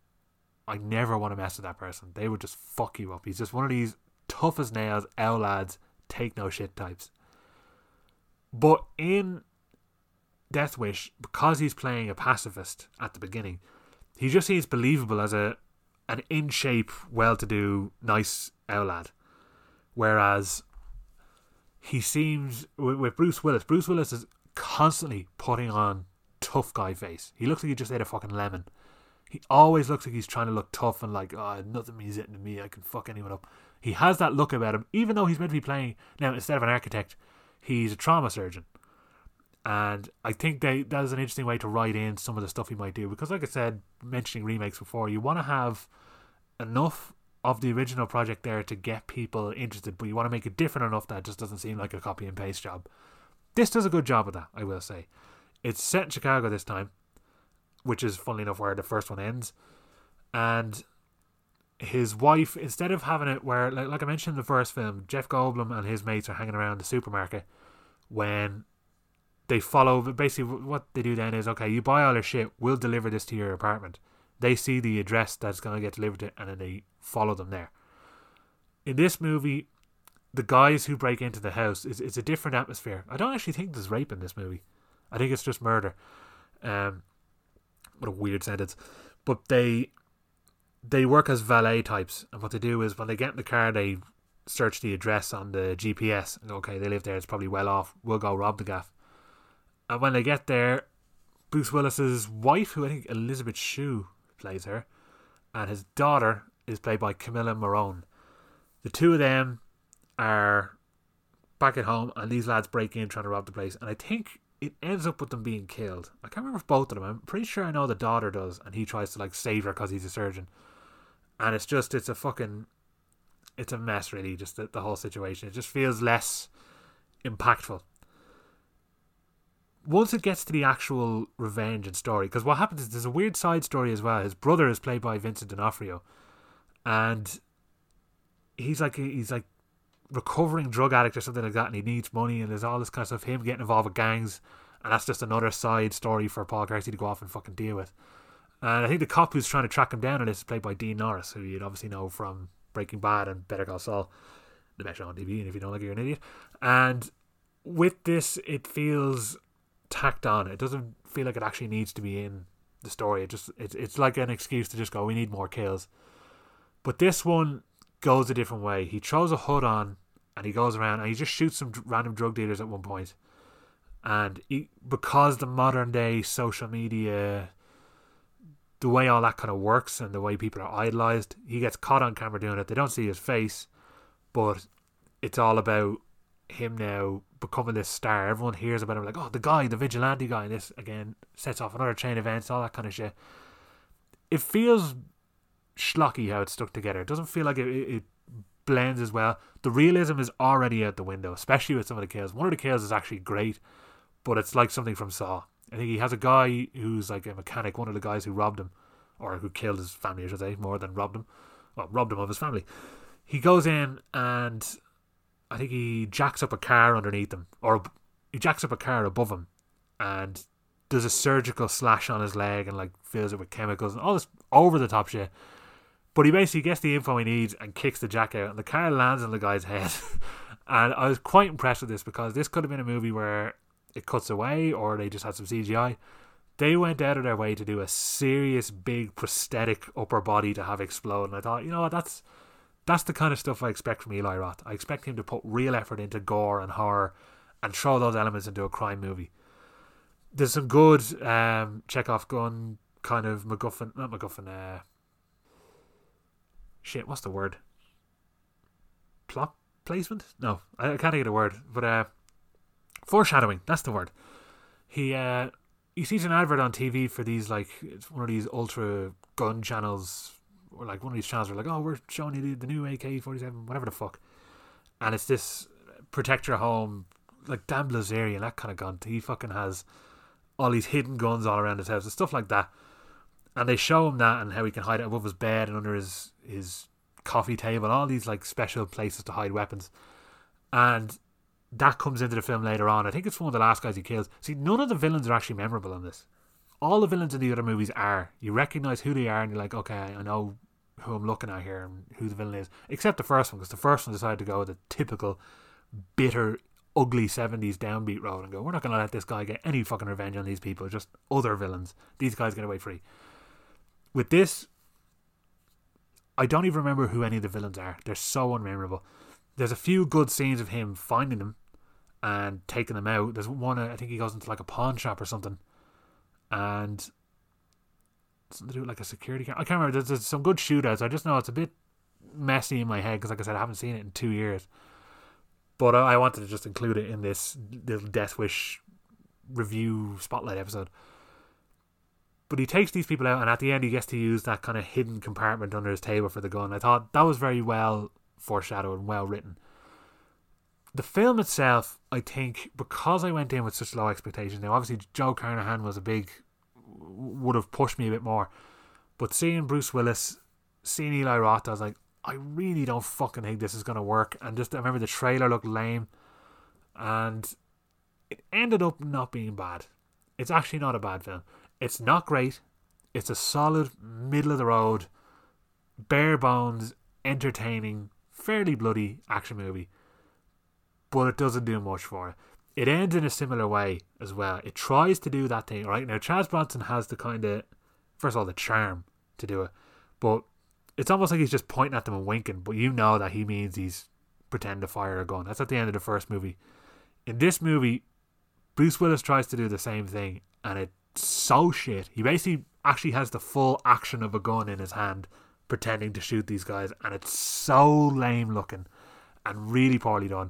I never want to mess with that person. They would just fuck you up. He's just one of these tough as nails, L lads, take no shit types. But in Death Wish, because he's playing a pacifist at the beginning, he just seems believable as a an in shape, well to do, nice L lad. Whereas he seems with, with Bruce Willis, Bruce Willis is constantly putting on tough guy face. He looks like he just ate a fucking lemon he always looks like he's trying to look tough and like, oh, nothing means it to me. I can fuck anyone up. He has that look about him, even though he's meant to be playing now instead of an architect, he's a trauma surgeon. And I think they that is an interesting way to write in some of the stuff he might do because, like I said, mentioning remakes before, you want to have enough of the original project there to get people interested, but you want to make it different enough that it just doesn't seem like a copy and paste job. This does a good job of that, I will say. It's set in Chicago this time, which is funnily enough where the first one ends. And his wife, instead of having it where, like, like I mentioned in the first film, Jeff Goldblum and his mates are hanging around the supermarket when they follow. Basically, what they do then is okay, you buy all your shit, we'll deliver this to your apartment. They see the address that's going to get delivered to, and then they follow them there. In this movie, the guys who break into the house is it's a different atmosphere. I don't actually think there's rape in this movie. I think it's just murder. Um, what a weird sentence. But they they work as valet types, and what they do is when they get in the car, they search the address on the GPS and okay, they live there. It's probably well off. We'll go rob the gaff. And when they get there, Bruce Willis's wife, who I think Elizabeth Shue plays her, and his daughter is played by Camilla Morrone. The two of them are back at home, and these lads break in trying to rob the place. And I think it ends up with them being killed. I can't remember if both of them. I'm pretty sure I know the daughter does, and he tries to like save her because he's a surgeon. And it's just, it's a fucking, it's a mess, really. Just the, the whole situation. It just feels less impactful. Once it gets to the actual revenge and story, because what happens is there's a weird side story as well. His brother is played by Vincent D'Onofrio, and he's like he's like recovering drug addict or something like that, and he needs money, and there's all this kind of stuff. Him getting involved with gangs, and that's just another side story for Paul Kersey to go off and fucking deal with. And I think the cop who's trying to track him down in this is played by Dean Norris, who you'd obviously know from Breaking Bad and Better Call Saul, the best show on TV. And if you don't like it, you're an idiot. And with this, it feels tacked on. It doesn't feel like it actually needs to be in the story. It just it's it's like an excuse to just go, we need more kills. But this one goes a different way. He throws a hood on and he goes around and he just shoots some random drug dealers at one point. And he, because the modern day social media, the way all that kind of works and the way people are idolized, he gets caught on camera doing it. They don't see his face, but it's all about him now becoming this star. Everyone hears about him like, oh, the guy, the vigilante guy. And this again sets off another chain of events, all that kind of shit. It feels schlocky how it's stuck together. It doesn't feel like it, it, blends as well. The realism is already out the window, especially with some of the kills. One of the kills is actually great, but it's like something from Saw. I think he has a guy who's like a mechanic, one of the guys who robbed him, or who killed his family, I should say, more than robbed him. Well, robbed him of his family. He goes in and I think he jacks up a car underneath him, or he jacks up a car above him, and does a surgical slash on his leg and like fills it with chemicals and all this over the top shit. But he basically gets the info he needs and kicks the jack out, and the car lands on the guy's head. and I was quite impressed with this because this could have been a movie where it cuts away or they just had some CGI. They went out of their way to do a serious, big prosthetic upper body to have explode, and I thought, you know what, that's that's the kind of stuff I expect from Eli Roth. I expect him to put real effort into gore and horror and throw those elements into a crime movie. There's some good um, Chekhov gun kind of MacGuffin, not MacGuffin, uh, shit, what's the word? Plot placement? No, I, I can't think of the word. But uh, foreshadowing. That's the word. He uh, he sees an advert on TV for these like it's one of these ultra gun channels or like one of these channels are like, oh, we're showing you the, the new AK forty seven, whatever the fuck, and it's this protect your home like Dan Bilzerian, that kind of gun. He fucking has all these hidden guns all around his house and stuff like that and they show him that and how he can hide it above his bed and under his his coffee table, all these like special places to hide weapons, and that comes into the film later on. I think it's one of the last guys he kills. See, none of the villains are actually memorable in this. All the villains in the other movies are. You recognize who they are, and you're like, okay, I know who I'm looking at here and who the villain is. Except the first one, because the first one decided to go the typical bitter, ugly 70s downbeat road and go, we're not going to let this guy get any fucking revenge on these people, just other villains. These guys get away free. With this, I don't even remember who any of the villains are. They're so unmemorable. There's a few good scenes of him finding them and taking them out. There's one I think he goes into like a pawn shop or something, and something to do with like a security camera. I can't remember. There's, there's some good shootouts. I just know it's a bit messy in my head because, like I said, I haven't seen it in two years. But I, wanted to just include it in this little Death Wish review spotlight episode. But he takes these people out, and at the end, he gets to use that kind of hidden compartment under his table for the gun. I thought that was very well foreshadowed and well written. The film itself, I think, because I went in with such low expectations. Now, obviously, Joe Carnahan was a big, would have pushed me a bit more. But seeing Bruce Willis seeing Eli Roth, I was like, I really don't fucking think this is gonna work. And just I remember the trailer looked lame, and it ended up not being bad. It's actually not a bad film. It's not great. It's a solid middle of the road, bare bones, entertaining, fairly bloody action movie. But it doesn't do much for it. It ends in a similar way as well. It tries to do that thing, right? Now Charles Bronson has the kind of first of all the charm to do it. But it's almost like he's just pointing at them and winking, but you know that he means he's pretending to fire a gun. That's at the end of the first movie. In this movie, Bruce Willis tries to do the same thing, and it's so shit. He basically actually has the full action of a gun in his hand, pretending to shoot these guys, and it's so lame looking and really poorly done.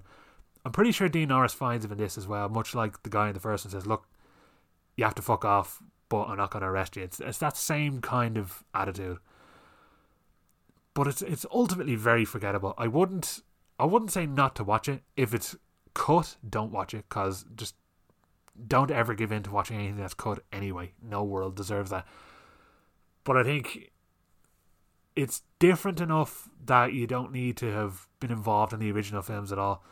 I'm pretty sure Dean Norris finds him in this as well, much like the guy in the first one says, Look, you have to fuck off, but I'm not going to arrest you. It's, it's that same kind of attitude but it's it's ultimately very forgettable. I wouldn't I wouldn't say not to watch it. If it's cut, don't watch it because just don't ever give in to watching anything that's cut anyway. No world deserves that. But I think it's different enough that you don't need to have been involved in the original films at all.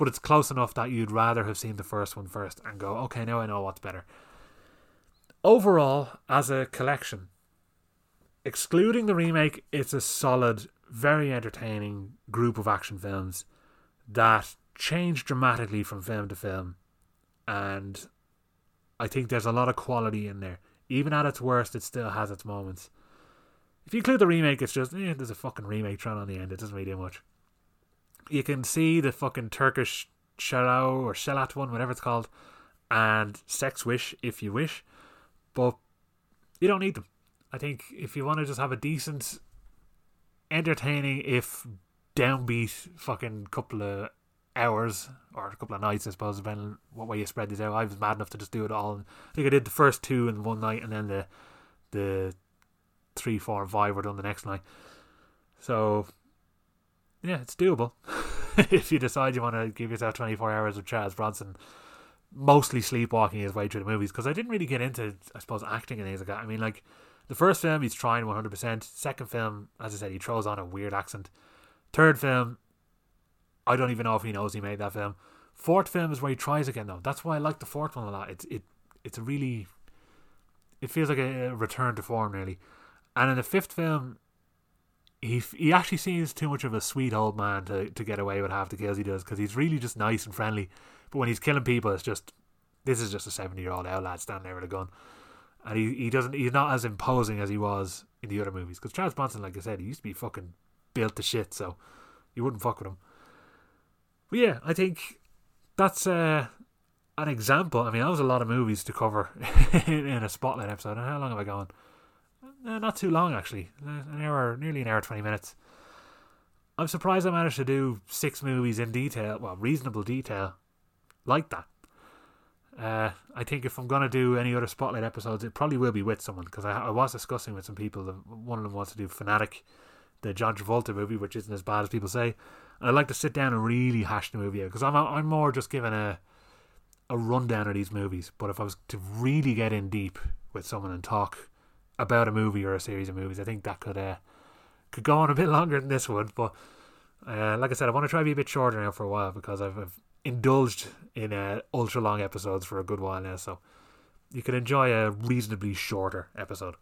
But it's close enough that you'd rather have seen the first one first and go, okay, now I know what's better. Overall, as a collection, excluding the remake, it's a solid, very entertaining group of action films that change dramatically from film to film. And I think there's a lot of quality in there. Even at its worst, it still has its moments. If you include the remake, it's just, eh, there's a fucking remake thrown on the end. It doesn't really do much. You can see the fucking Turkish Shallow or Shalat one, whatever it's called, and Sex Wish if you wish, but you don't need them. I think if you want to just have a decent, entertaining, if downbeat fucking couple of hours or a couple of nights, I suppose, depending what way you spread these out. I was mad enough to just do it all. I think I did the first two in one night, and then the the three, four, and five were done the next night. So yeah, it's doable if you decide you want to give yourself twenty four hours of Charles Bronson. Mostly sleepwalking his way through the movies because I didn't really get into, I suppose, acting and things like that. I mean, like the first film, he's trying 100%. Second film, as I said, he throws on a weird accent. Third film, I don't even know if he knows he made that film. Fourth film is where he tries again, though. That's why I like the fourth one a lot. It's it it's a really it feels like a return to form, really. And in the fifth film, he he actually seems too much of a sweet old man to, to get away with half the kills he does because he's really just nice and friendly. But when he's killing people, it's just this is just a seventy year old outlaw standing there with a gun and he, he doesn't he's not as imposing as he was in the other movies. Because Charles Bronson, like I said, he used to be fucking built to shit, so you wouldn't fuck with him. But yeah, I think that's uh, an example. I mean, that was a lot of movies to cover in, in a spotlight episode. And how long have I gone? Uh, not too long actually, an hour, nearly an hour, twenty minutes. I'm surprised I managed to do six movies in detail, well, reasonable detail, like that. Uh, I think if I'm gonna do any other spotlight episodes, it probably will be with someone because I, I was discussing with some people. That one of them wants to do Fanatic, the John Travolta movie, which isn't as bad as people say. And I'd like to sit down and really hash the movie out because I'm I'm more just giving a a rundown of these movies. But if I was to really get in deep with someone and talk about a movie or a series of movies, I think that could uh, could go on a bit longer than this one. But uh, like I said, I want to try to be a bit shorter now for a while because I've, I've indulged in uh, ultra long episodes for a good while now, so you can enjoy a reasonably shorter episode.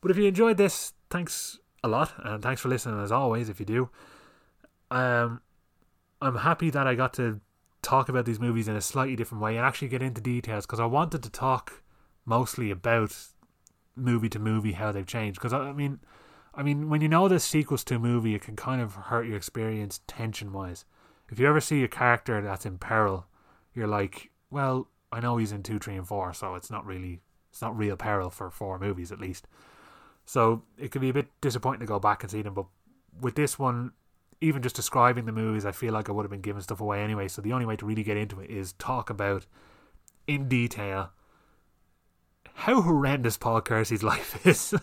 But if you enjoyed this, thanks a lot, and thanks for listening as always. If you do, um, I'm happy that I got to talk about these movies in a slightly different way and actually get into details because I wanted to talk mostly about movie to movie how they've changed. Because I mean, I mean, when you know the sequels to a movie, it can kind of hurt your experience tension wise if you ever see a character that's in peril, you're like, well, I know he's in two, three, and four, so it's not really, it's not real peril for four movies at least. So it can be a bit disappointing to go back and see them, but with this one, even just describing the movies, I feel like I would have been giving stuff away anyway. So the only way to really get into it is talk about in detail how horrendous Paul Kersey's life is.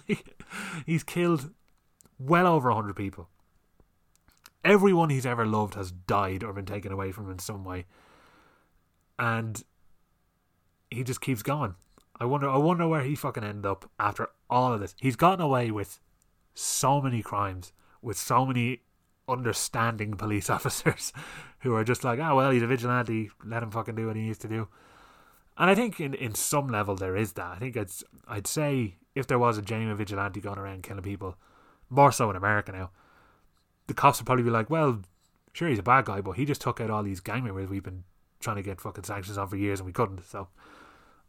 He's killed well over 100 people everyone he's ever loved has died or been taken away from him in some way. And he just keeps going. I wonder I wonder where he fucking ended up after all of this. He's gotten away with so many crimes with so many understanding police officers who are just like, oh well, he's a vigilante, let him fucking do what he needs to do. And I think in, in some level there is that. I think it's I'd say if there was a genuine vigilante going around killing people, more so in America now, the cops would probably be like, well, sure he's a bad guy, but he just took out all these gang members we've been trying to get fucking sanctions on for years and we couldn't. So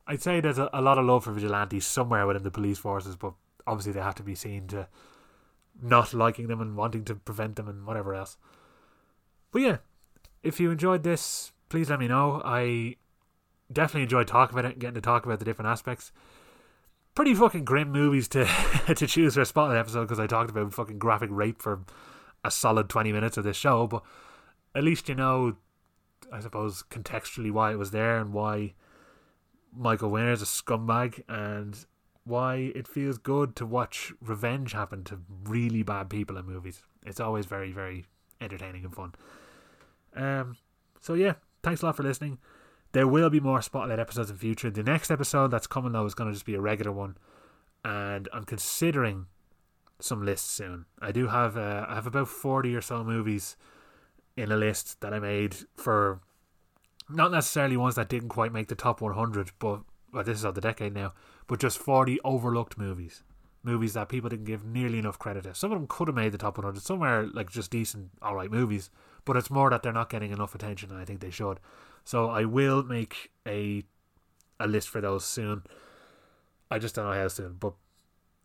I'd say there's a, a lot of love for vigilantes somewhere within the police forces, but obviously they have to be seen to not liking them and wanting to prevent them and whatever else. But yeah, if you enjoyed this, please let me know. I definitely enjoyed talking about it and getting to talk about the different aspects. Pretty fucking grim movies to to choose for a spotlight episode because I talked about fucking graphic rape for a solid 20 minutes of this show, but at least you know, I suppose, contextually why it was there and why Michael Winner is a scumbag and why it feels good to watch revenge happen to really bad people in movies. It's always very, very entertaining and fun. Um, so yeah, thanks a lot for listening. There will be more spotlight episodes in future. The next episode that's coming though is going to just be a regular one, and I'm considering some lists soon. I do have uh, I have about forty or so movies in a list that I made for not necessarily ones that didn't quite make the top 100, but well, this is of the decade now, but just 40 overlooked movies. Movies that people didn't give nearly enough credit to. Some of them could have made the top 100. Some are like just decent, alright movies, but it's more that they're not getting enough attention, and I think they should. So I will make a a list for those soon. I just don't know how soon, but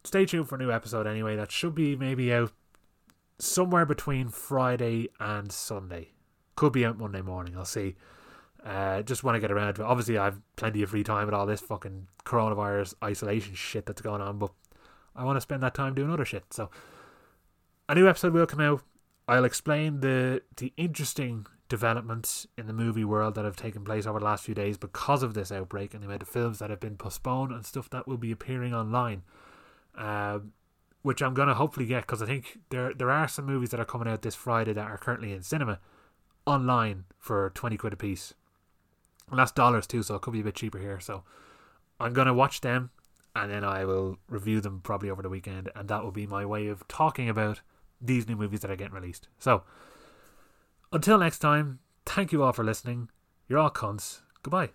stay tuned for a new episode anyway. That should be maybe out somewhere between Friday and Sunday. Could be out Monday morning. I'll see. Uh, just want to get around to it. Obviously, I have plenty of free time with all this fucking coronavirus isolation shit that's going on, but I want to spend that time doing other shit. So, a new episode will come out. I'll explain the the interesting developments in the movie world that have taken place over the last few days because of this outbreak and the amount of films that have been postponed and stuff that will be appearing online. Uh, which I'm gonna hopefully get because I think there there are some movies that are coming out this Friday that are currently in cinema online for twenty quid a piece. And that's dollars too, so it could be a bit cheaper here. So I'm gonna watch them and then I will review them probably over the weekend, and that will be my way of talking about these new movies that are getting released. So until next time, thank you all for listening. You're all cunts. Goodbye.